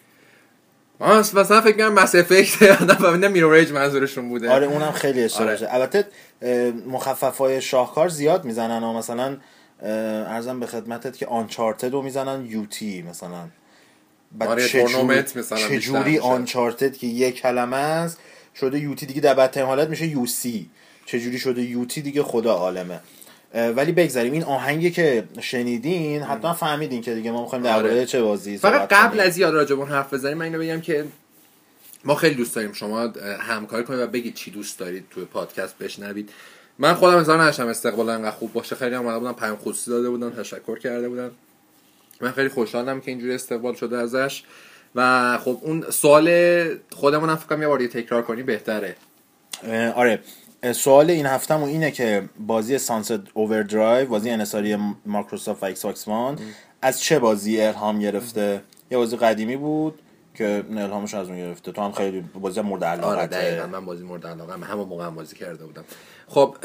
من مثلا فکر کنم Mass Effect یادم Mirror's Edge منظورشون بوده. آره اونم خیلی اشتباه آره. شد. البته مخفف های شاهکار زیاد می‌زنن. مثلا ارزم به خدمتت که Uncharted رو می‌زنن UT مثلا. آره، تورنمنت مثلا چجوری. Uncharted که یک کلمه است شده UT دیگه در بدترین حالت میشه UC. چجوری شده UT دیگه خدا عالمه. ولی بگذاریم. این آهنگی که شنیدین حتما فهمیدین که دیگه ما می‌خوایم درباره آره. چه بازی فقط قبل. از یاد راجبون حرف بزنیم من اینو بگم که ما خیلی دوست داریم شما همکاری کنید و بگید چی دوست دارید توی پادکست بشنوید. من خودم انتظار نداشتم استقبال انقدر خوب باشه. خیلی هم بودن پیام خصوصی داده بودن تشکر کرده بودن. من خیلی خوشحالم که اینجوری استقبال شده ازش. و خب اون سوال خودمون هم فکر کنم یه بار تکرار کنی بهتره. آره. سوال این هفتهمون اینه که بازی Sunset Overdrive بازی انحصاری مایکروسافت و Xbox One از چه بازی الهام گرفته؟ یه بازی قدیمی بود. که الهامش از اون گرفته. تو هم خیلی بازی مورد آره علاقه دقیقا من بازی مورد علاقه همون موقع هم بازی کرده بودم. خب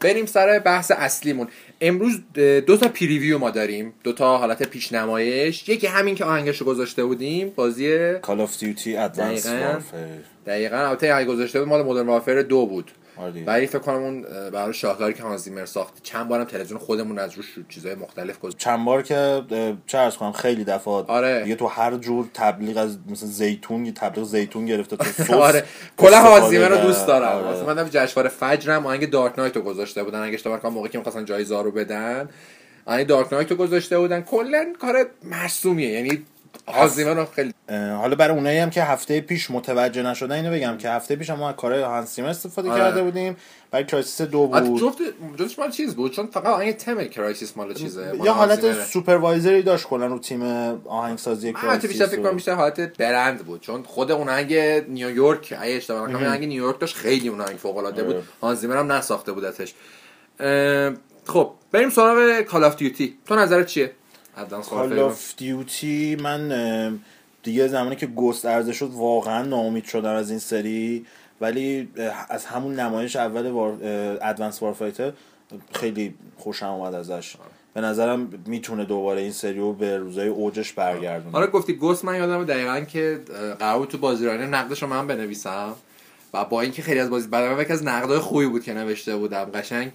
بریم سر بحث اصلیمون. امروز دو تا preview ما داریم. دو تا حالت پیشنمایش. یکی همین که آهنگش رو گذاشته بودیم بازی Call of Duty Advanced دقیقاً. دقیقا. البته گذاشته بود مال مدرن وارفر دو بود. آره ولی فکر کنم اون برای شاهکاری که هانزیمر ساخت چند بارم تلویزیون خودمون از روش چیزای مختلف گذاشت چند بار که چه کنم خیلی دفعات آره. دیگه تو هر جور تبلیغ از مثلا زیتون یه تبلیغ زیتون گرفته تو سس آره کلا استفاده هانزیمر رو. دوست دارم آره. من جشنواره فجرم آهنگ دارک نایت رو گذاشته بودن اگه اشتباه کنم موقعی که می‌خواستن جایزه رو بدن آهنگ دارک نایت رو گذاشته بودن کلا کار مرسومیه یعنی هانس زیمر رو خیلی حالا برای اونایی هم که هفته پیش متوجه نشدن اینو بگم که هفته پیش ما از کارهای هانس زیمر استفاده آره. کرده بودیم برای Crysis دو بود. جفت جفتش مال چیز بود؟ چون فقط آهنگ تم Crysis مال چیزه یا حالت. supervisor ی داشت کلا رو تیم آهنگسازی البته بیشتر فکر کنم بیشتر حالت برند بود چون خود اون آهنگ نیویورک اگه اشتباه نکنم آهنگ نیویورک داشت خیلی اون آهنگ فوق العاده بود. آره. هانس زیمر هم نساخته بودتش خب بریم سراغ Call of Duty تو نظرت چیه؟ کال آف دیوتی من دیگه زمانی که گست عرضه شد واقعا ناامید شدم از این سری ولی از همون نمایش اول وار... ادوانس وارفایتر خیلی خوشم اومد ازش. به نظرم می‌تونه دوباره این سری رو به روزای اوجش برگردونه. حالا گفتی گوست من یادم دقیقا که قرار تو بازیرانی نقدش رو من بنویسم و با اینکه خیلی از بازی بعد از نقدای خوبی بود که نوشته بودم قشنگ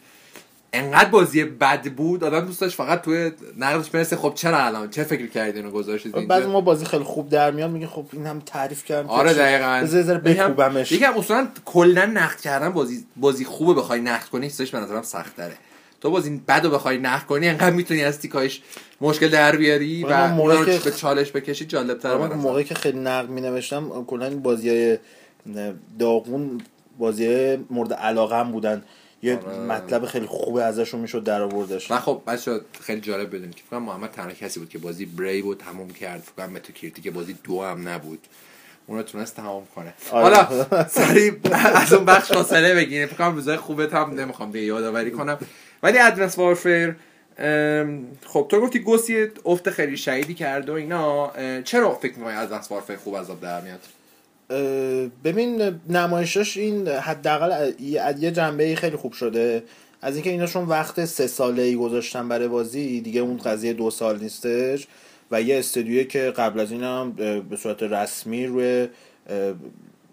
انقدر بازی بد بود آدم دوست داشت فقط توی نقدش برسه. خب چرا الان؟ چه فکر کردین اینو گذاشتید اینجا؟ بعضی ما بازی خیلی خوب در میاد میگه خب این هم تعریف کردم آره؟ دقیقاً. بذار بکوبمش. یکم اصولا کلا نقد کردن بازی بازی خوبه بخوای نقد کنی حسش به نظرم سخت داره تو بازی بد رو بخوای نقد کنی انقدر می‌تونی از تیکایش مشکل در بیاری و آره، اونا رو که- به چالش بکشی جالب تر من موقعی که خیلی نقد می نوشتم کلا این بازی های داغون بازی مورد علاقه هم بودن. یه آره. مطلب خیلی خوبه ازشون می‌شد در آوردش و خب بچه خیلی جالب بدونید که فکر محمد تنها کسی بود که بازی بریو رو تموم کرد. فکر کنم متوکیرتی که بازی دو هم نبود. اون رو تونست تمام کنه. آره. حالا سریع از اون بخش فاصله بگیریم. فکر کنم روزای خوبت هم نمی‌خوام دیگه یادآوری کنم. ولی ادوانس وارفیر خب تو گفتی گوست یه افت خیلی شهیدی کرد و اینا. چرا فکر می‌کنی ادوانس وارفیر خوب از آب در میاد؟ ببین نمایشش این حداقل یه جنبه خیلی خوب شده از اینکه ایناشون وقت سه ساله ای گذاشتن برای بازی دیگه اون قضیه دو سال نیستش و یه استودیویی که قبل از این هم به صورت رسمی روی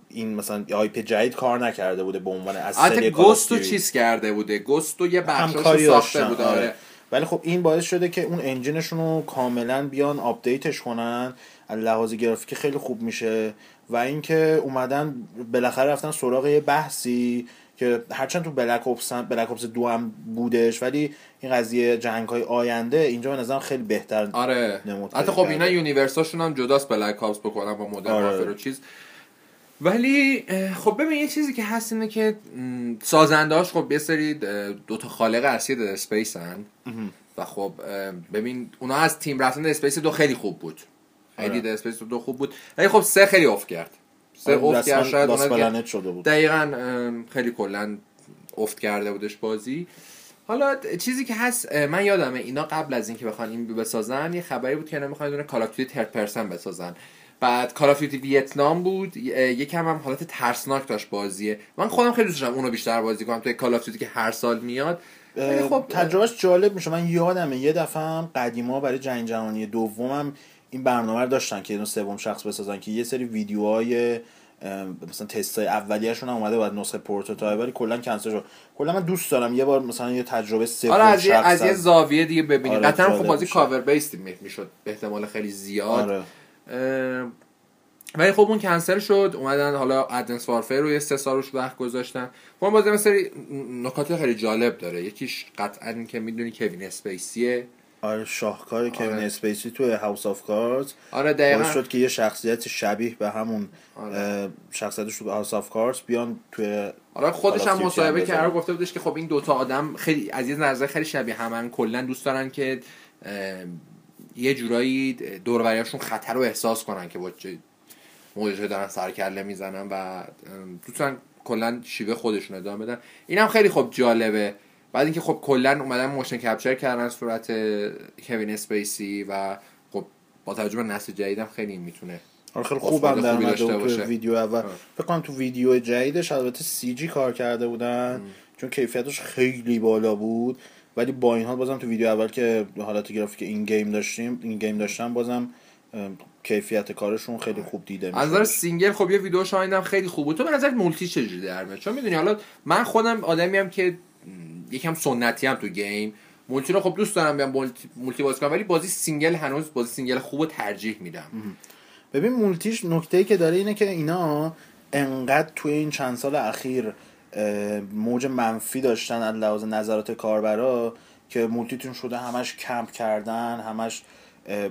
این مثلا آیپ جدید کار نکرده بوده به عنوان از سری Duty. چیز کرده بوده گوست رو یه بخشش ساخته بوده آره. آره. ولی خب این باعث شده که اون engine شون رو کاملا بیان آپدیتش کنن از لحاظ گرافیکی خیلی خوب میشه و اینکه اومدن بالاخره رفتن سراغ یه بحثی که هرچند تو Black هم Black Ops دو هم بودش ولی این قضیه جنگ های آینده اینجا به نظرم خیلی بهتر آره. حتی خب اینا. universe اشون هم جداست Black Ops بکنن با Modern آره. و چیز. ولی خب ببین یه چیزی که هست اینه که سازنده‌هاش خب یه سری اه، دوتا خالق اصلی Dead Space ان. و خب ببین اونا از تیم رفتن Dead Space دو خیلی خوب بود. خیلی آره. Space دو خوب بود. ولی خب سه خیلی افت کرد. سه افت کرد شاید شده بود. دقیقا خیلی کلا افت کرده بودش بازی. حالا چیزی که هست من یادمه اینا قبل از اینکه بخوان این بسازن یه خبری بود که اینا می‌خوان دونه Call third person بسازن. بعد Call of Duty ویتنام بود یکم هم حالت ترسناک داشت بازیه. من خودم خیلی دوست داشتم اونو بیشتر بازی کنم توی Call که هر سال میاد. خب تجربهش جالب میشه. من یادمه یه دفعه هم قدیما برای جنگ جهانی دومم این برنامه رو داشتن که اینو سوم شخص بسازن که یه سری ویدیوهای مثلا تست های اولیه‌شون هم اومده بعد نسخه prototype ولی کلا کنسل شد. کلا من دوست دارم یه بار مثلا یه تجربه سوم آره از از یه زاویه دیگه ببینیم. آره، قطعا خب بازی. cover based ی می‌شد. به احتمال خیلی زیاد. آره. ولی خب اون کنسل شد. اومدن حالا Advanced Warfare رو یه سه سال روش وقت گذاشتن. خب اون بازی مثلا نکات خیلی جالب داره. یکیش قطعا که می‌دونی کوین اسپیسیه آره شاهکار کوین آره. اسپیسی تو House of Cards آره دقیقا شد که یه شخصیت شبیه به همون آره. شخصیتش تو House of Cards بیان توی آره خودش هم مصاحبه بزنه. گفته بودش که خب این دوتا آدم خیلی از یه نظر خیلی شبیه همن کلا دوست دارن که یه جورایی دور و بریاشون خطر رو احساس کنن که با چه مواجهه دارن سروکله می‌زنن و دوستان کلا شیوه خودشون ادامه بدن اینم خیلی خب جالبه بعد اینکه خب کلا اومدن motion capture کردن صورت کوین اسپیسی و خب با توجه به نسل جدیدم خیلی می‌تونه آره خیلی خوبم در اومده تو. ویدیو اول. فکر کنم تو ویدیو جدیدش البته CG کار کرده بودن چون کیفیتش خیلی بالا بود. ولی با این حال بازم تو ویدیو اول که حالت گرافیک in-game داشتیم in-game داشتن بازم ام، کیفیت کارشون خیلی خوب دیده از نظر میشه single خب یه ویدیو شاهیدم خیلی خوب بود. تو به نظر multi چجوری در میاد؟ چون می‌دونی حالا من خودم آدمی هم که یکم سنتی هم تو game. multi رو خب دوست دارم بیام multi, بازی کنم ولی بازی single هنوز بازی single خوب ترجیح میدم. ببین multi ش نکته ای که داره اینه که اینا انقدر توی این چند سال اخیر موج منفی داشتن از لحاظ نظرات کاربرا که multi تون شده همش کمپ کردن همش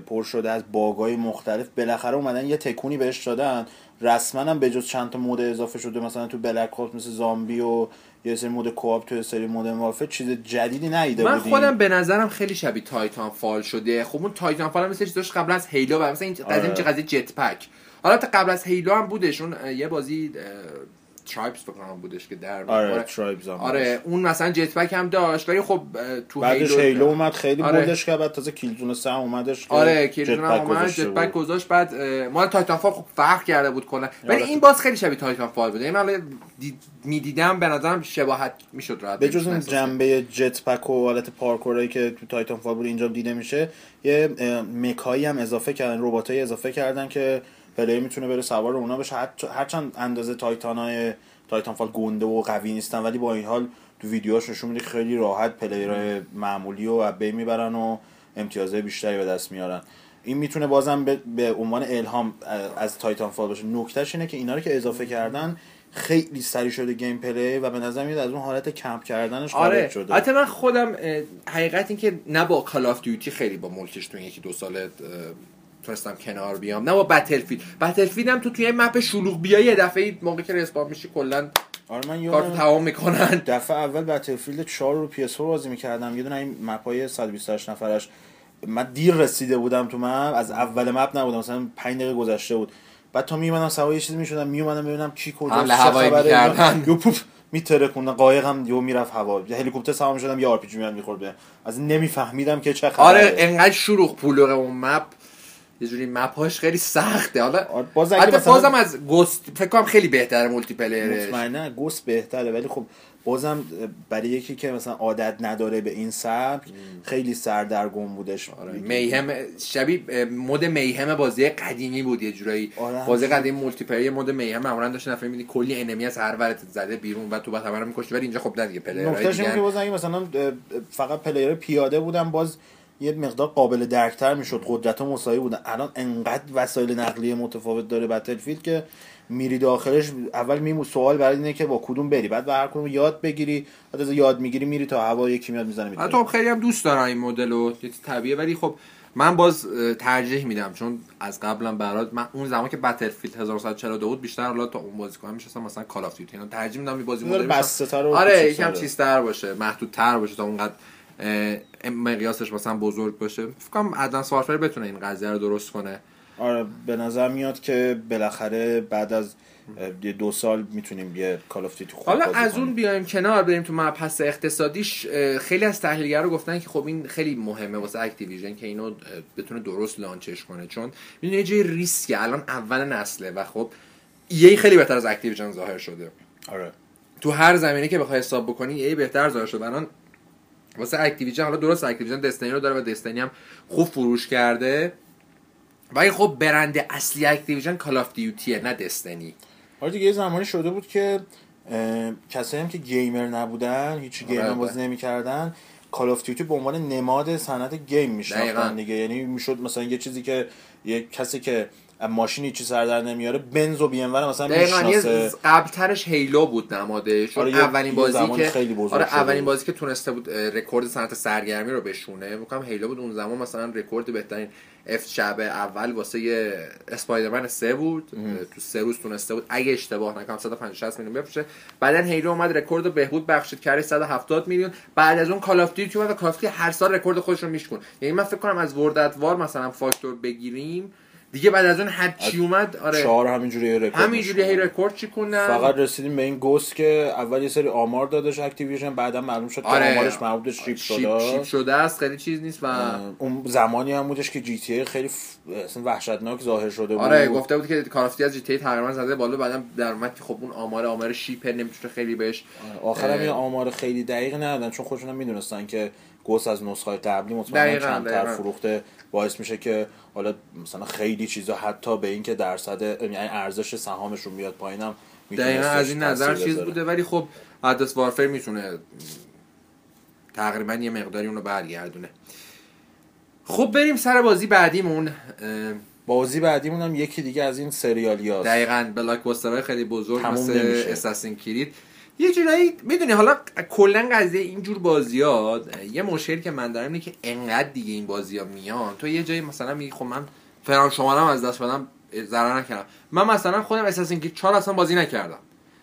پر شده از باگای مختلف. بالاخره اومدن یه تکونی بهش دادن. رسما هم جز چند تا mode اضافه شده مثلا تو Black مثل زامبی و یه سری mode co-op تو سری mode مافه چیز جدیدی ندیده من بودیم خودم به نظرم خیلی شبیه Titanfall شده. خب اون Titanfall هم مثل چیز داشت قبل از Halo و مثلا این قضیه آره. میشه قضیه jetpack. حالا تا قبل از Halo هم بودش. اون اه، یه بازی Tribes فکر کنم بودش که در آره Tribes هم آره اون مثلا jetpack هم داشت ولی خب تو بعدش Halo اومد خیلی آره. bold ش کرد بعد تازه Killzone سه اومدش آره Killzone اومد jetpack. گذاشت بعد مال Titanfall خب فرق کرده بود کلا ولی آره. این باز خیلی شبیه Titanfall بود دید می‌دیدم به نظرم شباهت می‌شد راحت به جز اون. جنبه jetpack و حالت پارکورایی که تو Titanfall بود اینجا دیده میشه یه mech ایی هم اضافه کردن رباتایی اضافه کردن که player می‌تونه بره سوار اونا بشه. هر- هرچند اندازه Titan های Titanfall گنده و قوی نیستن ولی با این حال تو ویدیوهاش نشون میده خیلی راحت player های معمولی رو از بین می‌برن و امتیازهای بیشتری به دست میارن. این می‌تونه بازم به, به عنوان الهام از Titanfall باشه. نکتهش اینه که اینا رو که اضافه کردن خیلی سریع شده gameplay و به نظر میاد از اون حالت کمپ کردنش خارج آره شده. حتی من خودم حقیقت این که نه با Call of Duty خیلی با multi ش تو یکی دو سال اه، تونستم کنار بیام. نه با Battlefield Battlefield هم تو توی map شلوغ بیای یه دفعه موقع که respawn میشی کلا آره من یادم تمام می‌کنن. دفعه اول Battlefield 4 رو PS بازی می‌کردم. یه دونه این map ای 128 نفرش. من دیر رسیده بودم تو map. از اول map نبودم مثلا 5 دقیقه گذشته بود. بعد تا میومدم سوار یه چیزی می‌شدم میومدم ببینم کی کجا حمله هوایی می‌کردن. یو پوف میترکونه قایقم یو می‌رفت هوا. یه هلیکوپتر سوار می‌شدم یه RPG می‌خورد بهم. از نمیفهمیدم که چه خبره. آره انقدر شلوغ پولوره اون map. یه جوری map اش خیلی سخته. حالا آره، باز حتی مثلا- بازم از Ghosts فکر کنم خیلی بهتره multiplayer ش مطمئنا Ghosts بهتره ولی خب بازم برای یکی که مثلا عادت نداره به این سبک خیلی سردرگم بودش. آره Mayhem شبیه mode Mayhem بازی قدیمی بود یه جورایی. آره، بازی قدیمی multiplayer mode Mayhem. معمولا داشت نفر میدی کلی enemy از هر طرف زده بیرون و تو بعد همه رو میکشتی ولی اینجا خب نه دیگه player های نکتهش اینه که دیگه باز اگه مثلا فقط player پیاده بودن باز یه مقدار قابل درکتر می‌شد. قدرت ها مساوی بودن. الان انقدر وسایل نقلیه متفاوت داره Battlefield که میری داخلش اول میمو سوال برای اینه که با کدوم بری؟ بعد به هر کدوم یاد بگیری. بعد از یاد می‌گیری میری تا هوا یکی میاد می‌زنه حتی خب خیلی هم دوست دارم این مدل رو. یه طبیعیه. ولی خب من باز ترجیح میدم. چون از قبلم برات من اون زمان که بتلفیلد 1942 بود بیشتر حالا تا اون بازیکن میشستم مثلا کال اف دیوتی ترجیح میدم این بازی مدل آره یکم چیزتر باشه محدودتر باشه تا اونقدر مقیاسش مثلا بزرگ باشه. فکر کنم ادوانس وارفر بتونه این قضیه رو درست کنه. آره به نظر میاد که بالاخره بعد از یه دو سال می‌تونیم یه Call of Duty حالا از اون بیایم کنار بریم تو مبحث اقتصادیش. خیلی از رو گفتن که خب این خیلی مهمه واسه Activision که اینو بتونه درست launch ش کنه. چون می‌دونی یه جای ریسکه. الان اول نسله و خب EA خیلی بهتر از Activision ظاهر شده. آره. تو هر زمینه که بخوای حساب بکنی EA بهتر ظاهر شده. الان واسه Activision حالا درست Activision Destiny رو داره و Destiny هم خوب فروش کرده. ولی خب برند اصلی Activision Call of Duty ه نه Destiny. حالا دیگه زمانی شده بود که کسایی هم که gamer نبودن هیچ game آره، بازی نمی‌کردن Call of Duty به عنوان نماد صنعت game میشناختن دیگه. یعنی می‌شد مثلا یه چیزی که یه کسی که ماشین هیچی سر در نمیاره. بنز و بی ام مثلا می‌شناسه. قبلترش Halo بود نمادش آره اولین بازی که خیلی آره اولین بازی که تونسته بود رکورد صنعت سرگرمی رو بشونه. میگم Halo بود اون زمان مثلا رکورد بهترین اف شب اول واسه Spider-Man سه بود. تو سه روز تونسته بود. اگه اشتباه نکنم 150 میلیون بفروشه. بعدا Halo اومد رکورد رو بهبود بخشید. کرد 170 میلیون. بعد از اون Call of Duty اومد Call هر سال رکورد خودش رو میشکنه یعنی من فکر کنم از World at War مثلا فاکتور بگیریم دیگه بعد از اون حد چی اومد؟ آره. چهار همینجوری رکورد همینجوری هی رکورد چی کنن فقط رسیدیم به این Ghosts که اول یه سری آمار دادش Activision بعدا معلوم شد آره. که آمارش مربوط ship شده. ship شده است خیلی چیز نیست و اون زمانی هم بودش که جی تی خیلی ف... وحشتناک ظاهر شده بود. آره گفته بود که کارافتی از جی تی تقریبا زده بالا بعدم در اومد که خب اون آمار آمار شیپ نمی‌تونه خیلی بهش آره. آخرم این آمار خیلی دقیق ندادن چون خودشون می‌دونستن که گوس از نسخه قبلی مطمئنا کمتر فروخته باعث میشه که حالا مثلا خیلی چیزا حتی به اینکه درصد یعنی ارزش سهامشون بیاد پایینم دقیقا از این نظر چیز بوده. ولی خب ادس وارفر می‌تونه تقریبا یه مقداری اونو برگردونه. خب بریم سر بازی بعدیمون. بازی بعدیمون هم یکی دیگه از این سریالی هاست دقیقا بلاک خیلی بزرگ مثل اساسین کرید یه جورایی می‌دونی حالا کلا قضیه اینجور بازیات یه مشکلی که من دارم اینه که انقدر دیگه این بازی ها میان. تو یه جایی مثلا میگی خب من فران شمارم از دست بدم ضرر نکردم. من مثلا خودم اساس اینکه چهار اصلا بازی نکردم.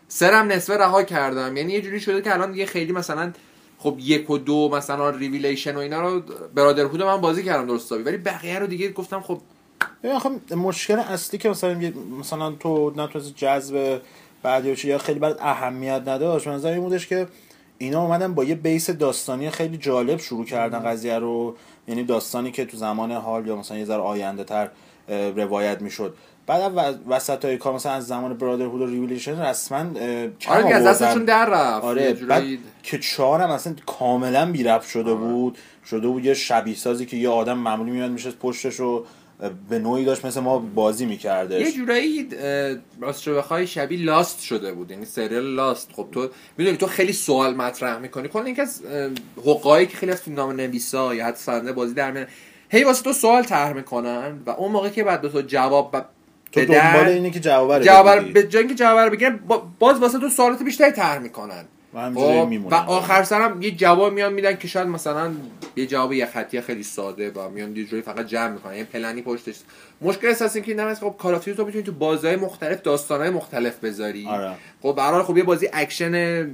سرم نصفه رها کردم. یعنی یه جوری شده که الان دیگه خیلی مثلا خب یک و دو مثلا ریویلیشن و اینا رو Brotherhood من بازی کردم درست حسابی ولی بقیه رو دیگه گفتم خب مشکل اصلی که مثلا مثلا تو نتونستی جذب بعد یا خیلی بعد اهمیت نداشت. نظر این بودش که اینا اومدن با یه base داستانی خیلی جالب شروع کردن قضیه رو. یعنی داستانی که تو زمان حال یا مثلا یه ذره آینده تر روایت می‌شد. بعد وسط های کار مثلا از زمان Brotherhood و Revelation رسما آره از دستشون در رفت. آره بعد که چهارم اصلا کاملا بی شده آره. بود. شده بود یه شبیه سازی که یه آدم معمولی میاد میشه پشتش رو به نوعی داشت مثل ما بازی می‌کرده یه جورایی راست رو بخوای شبیه Lost شده بود. یعنی سریال Lost خب تو می‌دونی تو خیلی سوال مطرح می‌کنی. کلا اینکه از حقه‌هایی که خیلی از فیلمنامه نویسا یا حتی سازنده بازی در میان هی واسه تو سوال طرح می‌کنن و اون موقع که بعد به تو جواب تو دنبال اینه که جواب رو جواب به جای اینکه جواب رو بگیرن باز واسه تو سوالات بیشتری طرح می‌کنن. و, خب، و آخر سرم یه جواب میان میدن که شاید مثلا یه جواب یه خطی خیلی ساده و میان یه جوری فقط جمع می‌کنن. یه پلنی پشتش. مشکل اساس این که نه خب Call of Duty تو می‌تونی تو بازه‌های مختلف داستانهای مختلف بذاری. آره. خب به خب یه بازی اکشن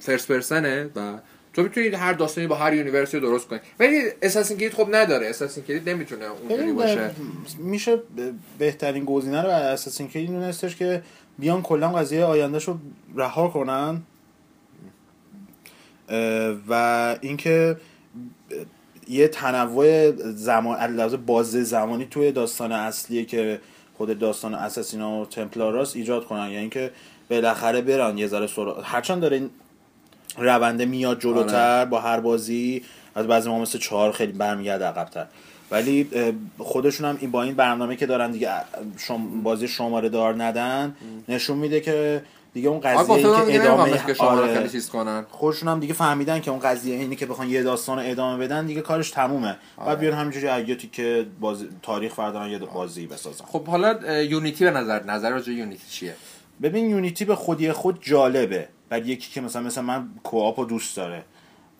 first person ه و تو می‌تونید هر داستانی با هر یونیورسی رو درست کنی. ولی اساسین کرید خب نداره. اساسین کرید نمی‌تونه اونجوری باشه. میشه بهترین گزینه رو اساسین کرید دونستش که بیان کلا قضیه آیندهشو رها کنن. و اینکه یه تنوع زمان باز زمانی توی داستان اصلیه که خود داستان اساسینا و تمپلاراس ایجاد کنن. یعنی اینکه بالاخره برن یه ذره سرعت هرچند داره این رونده میاد جلوتر آره. با هر بازی از بعضی ما مثل چهار خیلی برمیگرده عقبتر. ولی خودشون هم این با این برنامه که دارن دیگه بازی شماره دار ندن نشون میده که دیگه اون قضیه که ادامه آره. چیز کنن. خودشون هم دیگه فهمیدن که اون قضیه اینی که بخوان یه داستان ادامه بدن دیگه کارش تمومه. آره. بعد بیان همینجوری اگیاتی که بازی تاریخ فردان یه بازی بسازن. خب حالا یونیتی به نظر نظر راجع یونیتی چیه؟ ببین یونیتی به خودی خود جالبه. بعد یکی که مثلا مثلا من کوآپو دوست داره.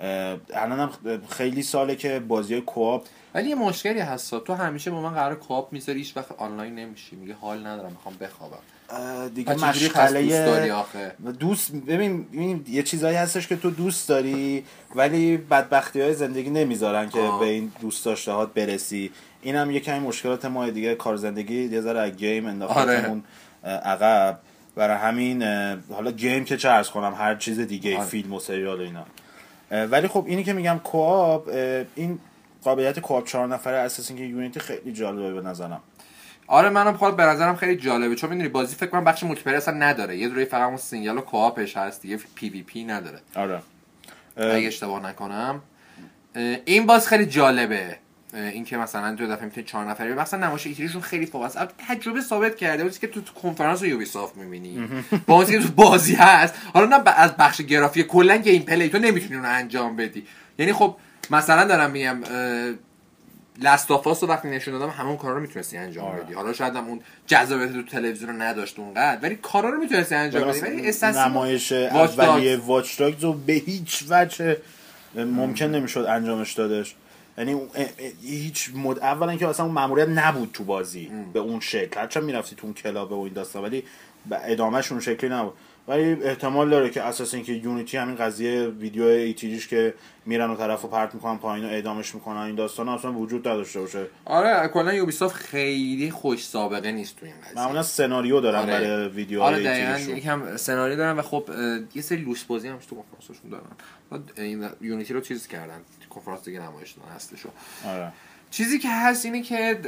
الان هم خیلی ساله که بازی های ولی یه مشکلی هست. تو همیشه با من قرار کوآپ می‌ذاری هیچ وقت آنلاین نمیشی. میگه حال ندارم می‌خوام بخوابم. دیگه پس دوست دوست ببین ببین یه چیزایی هستش که تو دوست داری ولی بدبختی های زندگی نمی‌ذارن که آه. به این دوست داشتهات برسی. این هم یکی مشکلات ما دیگه. کار زندگی یه ذره game انداختمون عقب. برای همین حالا game که چه عرض کنم هر چیز دیگه آره. فیلم و سریال و اینا. ولی خب اینی که میگم co-op این قابلیت co-op چهار نفره Assassin's Creed Unity خیلی جالبه به نظرم. آره منم خود به نظرم خیلی جالبه. چون می‌دونی بازی فکر کنم بخش multi اصلا نداره. یه دوره فقط اون single و co-op ش هست دیگه PvP نداره. آره. اگه اشتباه نکنم. این باز خیلی جالبه. اه، این که مثلا دو دفعه می‌تونی چهار نفره بری. مثلا نمایش E3 شون خیلی فوق‌العاده است. تجربه ثابت کرده اون چیزی که تو کنفرانس Ubisoft می‌بینی با اون که تو بازی هست. حالا نه ب- از بخش گرافی کلا gameplay تو نمی‌تونی اون انجام بدی. یعنی خب مثلا دارم میگم Last of Us رو وقتی نشون دادم همون کارا رو می‌تونستی انجام آره. بدی. حالا شاید هم اون جذابیت تو تلویزیون رو نداشت اونقدر ولی کارا رو می‌تونستی انجام بدی. ولی نمایش اولیه Watch Dogs رو به هیچ وجه ممکن نمی‌شد انجامش دادش یعنی هیچ مد اولا که اصلا اون ماموریت نبود تو بازی به اون شکل. هرچند می‌رفتی تو اون کلاب و این داستان ولی ادامهش اون شکلی نبود. ولی احتمال داره که Assassin's Creed Unity همین قضیه ویدیو ایتیجیش که میرن و طرف رو پرت می‌کنن پایین و اعدامش می‌کنن این داستان اصلا وجود نداشته باشه. آره کلا Ubisoft خیلی خوش سابقه نیست تو این قضیه. معمولا سناریو دارن آره. برای ویدیو آره دقیقا یکم سناریو دارن و خب یه سری لوس بازی هم تو کنفرانسشون دارن. این یونیتی رو چیز کردن. کنفرانس دیگه نمایش دادن هستشو آره. چیزی که هست اینه که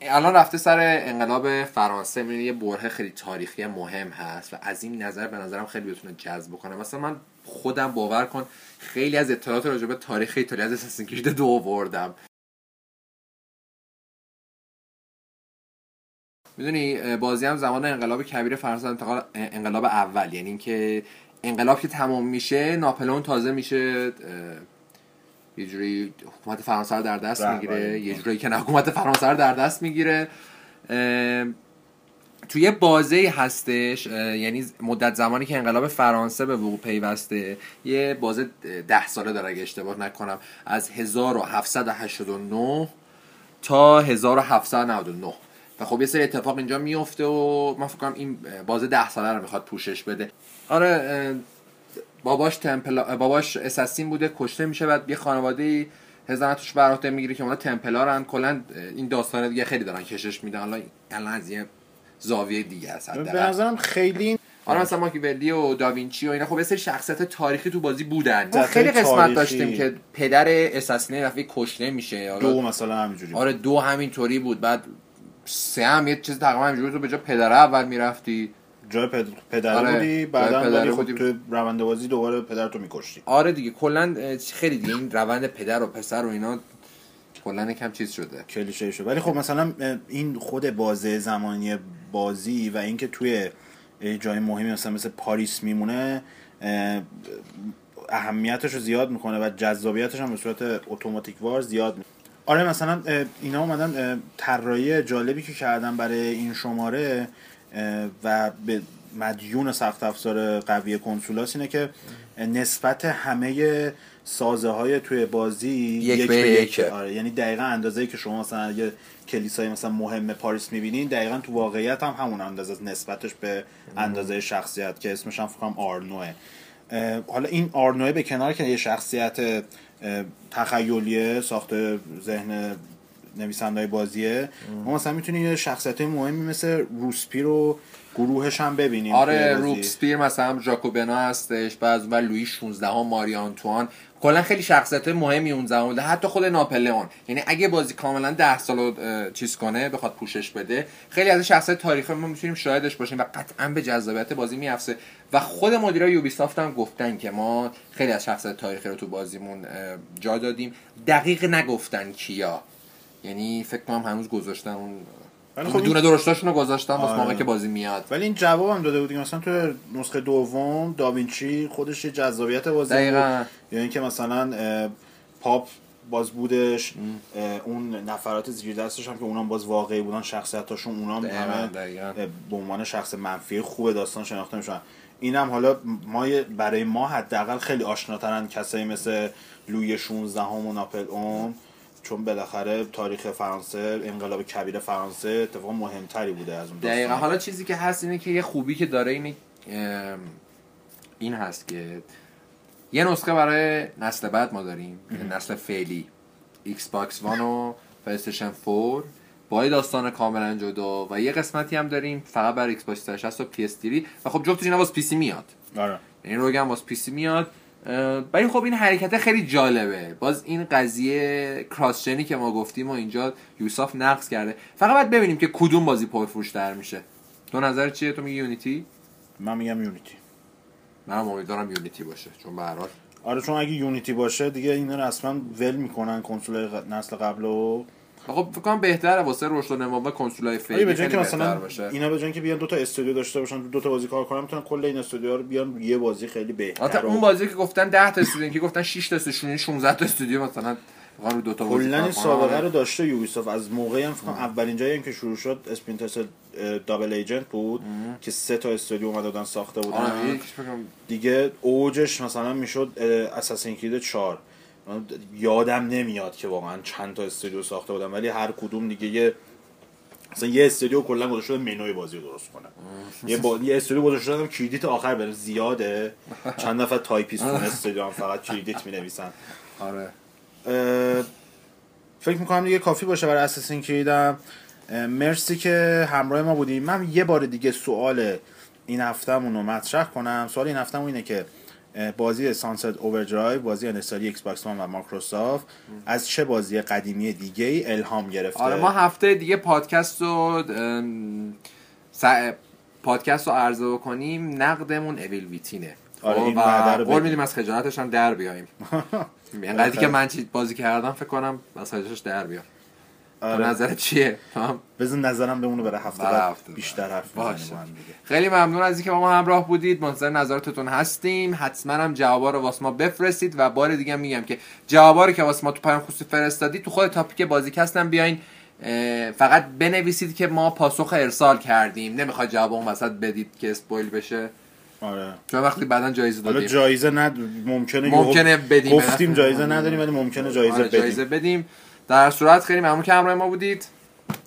الان رفته سر انقلاب فرانسه می‌بینی یه بره خیلی تاریخی مهم هست و از این نظر به نظرم خیلی بتونه جذب کنه مثلا من خودم باور کن خیلی از اطلاعات راجع به تاریخ ایتالیا از اساسین کرید دو آوردم. می‌دونی بازی هم زمان انقلاب کبیر فرانسه انتقال انقلاب اول. یعنی اینکه انقلاب که تمام میشه ناپلئون تازه میشه یه جوری حکومت فرانسه رو در دست می‌گیره. یه. جوری که حکومت فرانسه رو در دست می‌گیره. توی یه بازه هستش یعنی مدت زمانی که انقلاب فرانسه به وقوع پیوسته یه بازه ده ساله داره اگه اشتباه نکنم از 1789 تا 1799 و خب یه سری اتفاق اینجا میفته و من فکر کنم این بازه ده ساله رو می‌خواد پوشش بده. آره باباش تمپلا باباش اساسین بوده کشته میشه بعد یه خانواده هزانتش برات می‌گیره که اونا تمپلارن. کلا این داستان دیگه خیلی دارن کشش میدن. حالا الان از یه زاویه دیگه است به. نظرم خیلی آره مثلا ماکیولی و داوینچی و اینا خب یه سری شخصیت تاریخی تو بازی بودن. ما خیلی قسمت تاریخی. داشتیم که پدر اساسینه رفیق کشته میشه. حالا دو مثلا همینجوری. آره دو همینطوری بود. بعد سه هم یه چیز تقریبا همینجوری تو به جا پدر اول می‌رفتی. جای پد... پدر آره، بودی بعدا ولی خب بودی. تو روند بازی دوباره پدر تو میکشتی. آره دیگه کلا خیلی دیگه این روند پدر و پسر و اینا کلا یکم چیز شده. کلیشه شد ولی خب مثلا این خود بازه زمانی بازی و اینکه توی جای مهمی مثلا مثل پاریس میمونه اه، اهمیتش رو زیاد می‌کنه و جذابیتش هم به صورت اتوماتیک وار زیاد می‌کنه آره مثلا اینا اومدن طراحی جالبی که کردن برای این شماره و به مدیون سخت افزار قوی کنسولاس اینه که نسبت همه سازه های توی بازی یک به یکه. آره یعنی دقیقا اندازه‌ای که شما مثلا یه کلیسای مثلا مهم پاریس می‌بینین دقیقا تو واقعیت هم همون اندازه است نسبتش به اندازه شخصیت که اسمش هم فکر کنم آرنوه حالا این آرنوه به کنار که یه شخصیت تخیلیه ساخته ذهن نویسنده بازیه. ما مثلا می‌تونیم یه شخصیت مهمی مثل روسپی رو گروهش هم ببینیم آره. روبسپیر مثلا ژاکوبنا هستش بعد و لوئیس 16 هم ماری آنتوان. کلا خیلی شخصیت مهمی اون زمان بوده. حتی خود ناپلئون یعنی اگه بازی کاملا 10 سال چیز کنه بخواد پوشش بده خیلی از شخصیت تاریخی ما می‌تونیم شاهدش باشیم و قطعا به جذابیت بازی میافزه. و خود مدیرای یوبیسافت هم گفتن که ما خیلی از شخصیت تاریخی رو تو بازیمون جا دادیم. دقیق نگفتن کیا. یعنی فکر کنم هنوز گذاشتن اون خب دونه درشتاشون رو گذاشتن واسه آره. موقعی که بازی میاد. ولی این جواب هم داده بودیم. مثلا تو نسخه دوم داوینچی خودش یه جذابیت بازی دقیقاً. بود یا اینکه مثلا پاپ باز بودش اون نفرات زیر دستش هم که اونام باز واقعی بودن شخصیتاشون اونام همه به عنوان شخص منفی خوب داستان شناخته میشن اینم حالا ما برای ما حداقل خیلی آشناترن کسایی مثل لوی 16 هم و ناپلئون چون بالاخره تاریخ فرانسه انقلاب کبیر فرانسه اتفاق مهمتری بوده از اون دقیقا. حالا چیزی که هست اینه که یه خوبی که داره اینه این هست که یه نسخه برای نسل بعد ما داریم نسل فعلی. Xbox One و PlayStation 4 با داستان کاملا جدا و یه قسمتی هم داریم فقط برای Xbox 360 و PS و خب جفتش اینا واسه PC میاد. آره. یعنی Rogue هم واسه PC میاد. ولی خب این حرکت خیلی جالبه. باز این قضیه cross که ما گفتیم و اینجا یوسف نقص کرده. فقط باید ببینیم که کدوم بازی پرفروش در میشه. تو نظر چیه؟ تو میگی Unity؟ من میگم Unity. منم امیدوارم Unity باشه چون به آره چون اگه Unity باشه دیگه اینا رو اصلا ول می‌کنن کنسول نسل قبل و خب فکر کنم بهتره واسه رشد و نمو کنسولای فعلی خیلی که مثلا باشه. اینا به که بیان دو تا استودیو داشته باشن دو تا بازی کار کنن می‌تونن کل این استودیو رو بیان یه بازی خیلی بهتر اون بازی که گفتن 10 تا استودیو که گفتن 6 تا استودیو 16 تا استودیو مثلا رو دو تا کلا این سابقه رو داشته یوبیسافت. از موقعی هم فکر اولین جایی که شروع شد اسپینتر دابل ایجنت بود که سه تا استودیو اومده بودن ساخته بودن. دیگه اوجش مثلا می‌شد اساسین کرید 4 یادم نمیاد که واقعا چند تا استودیو ساخته بودم ولی هر کدوم دیگه یه مثلا یه استودیو کلا گذاشته شده منوی بازی رو درست کنه یه با... یه استودیو گذاشته شده credit آخر بره زیاده. چند نفر تایپیست اون استودیو هم فقط credit می نویسن آره فکر می‌کنم دیگه کافی باشه برای Assassin's Creed م مرسی که همراه ما بودیم. من یه بار دیگه سوال این هفتهمون رو مطرح کنم. سوال این هفتهمون اینه که بازی Sunset Overdrive بازی انحصاری Xbox و مایکروسافت از چه بازی قدیمی دیگه ای الهام گرفته؟ آره ما هفته دیگه پادکست رو پادکست رو عرضه بکنیم. نقدمون اویل ویتینه آره خب، و قول میدیم از خجالتش هم در بیایم اینقدری که من بازی کردم فکر کنم از خجالتش در بیام. آره. نظر چیه؟ بزن نظرم بمونه برای هفته بعد بیشتر حرف باشه. خیلی ممنون از اینکه با ما همراه بودید. منتظر نظراتتون هستیم. حتما هم جوابا رو واسه ما بفرستید و بار دیگه میگم که جوابا رو که واسه ما تو پیام خصوصی فرستادید تو خود تاپیک بازیکست هم بیاین فقط بنویسید که ما پاسخ ارسال کردیم. نمی‌خواد جواب اون وسط بدید که اسپویل بشه. آره. چون وقتی بعدا جایزه دادیم. جایزه ند ممکنه ممکنه بدیم. گفتیم جایزه نداریم ولی ممکنه جایزه آره بدیم. جایزه بدیم. در صورت خیلی ممنون که همراه ما بودید.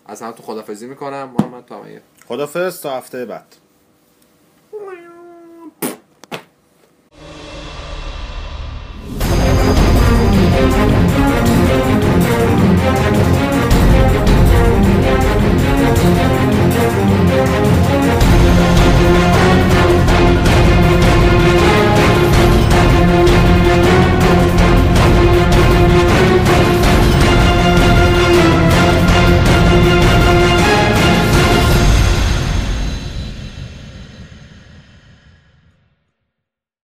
از همتون خدافزی می‌کنم. محمد تامعیه خدافز تا هفته بعد.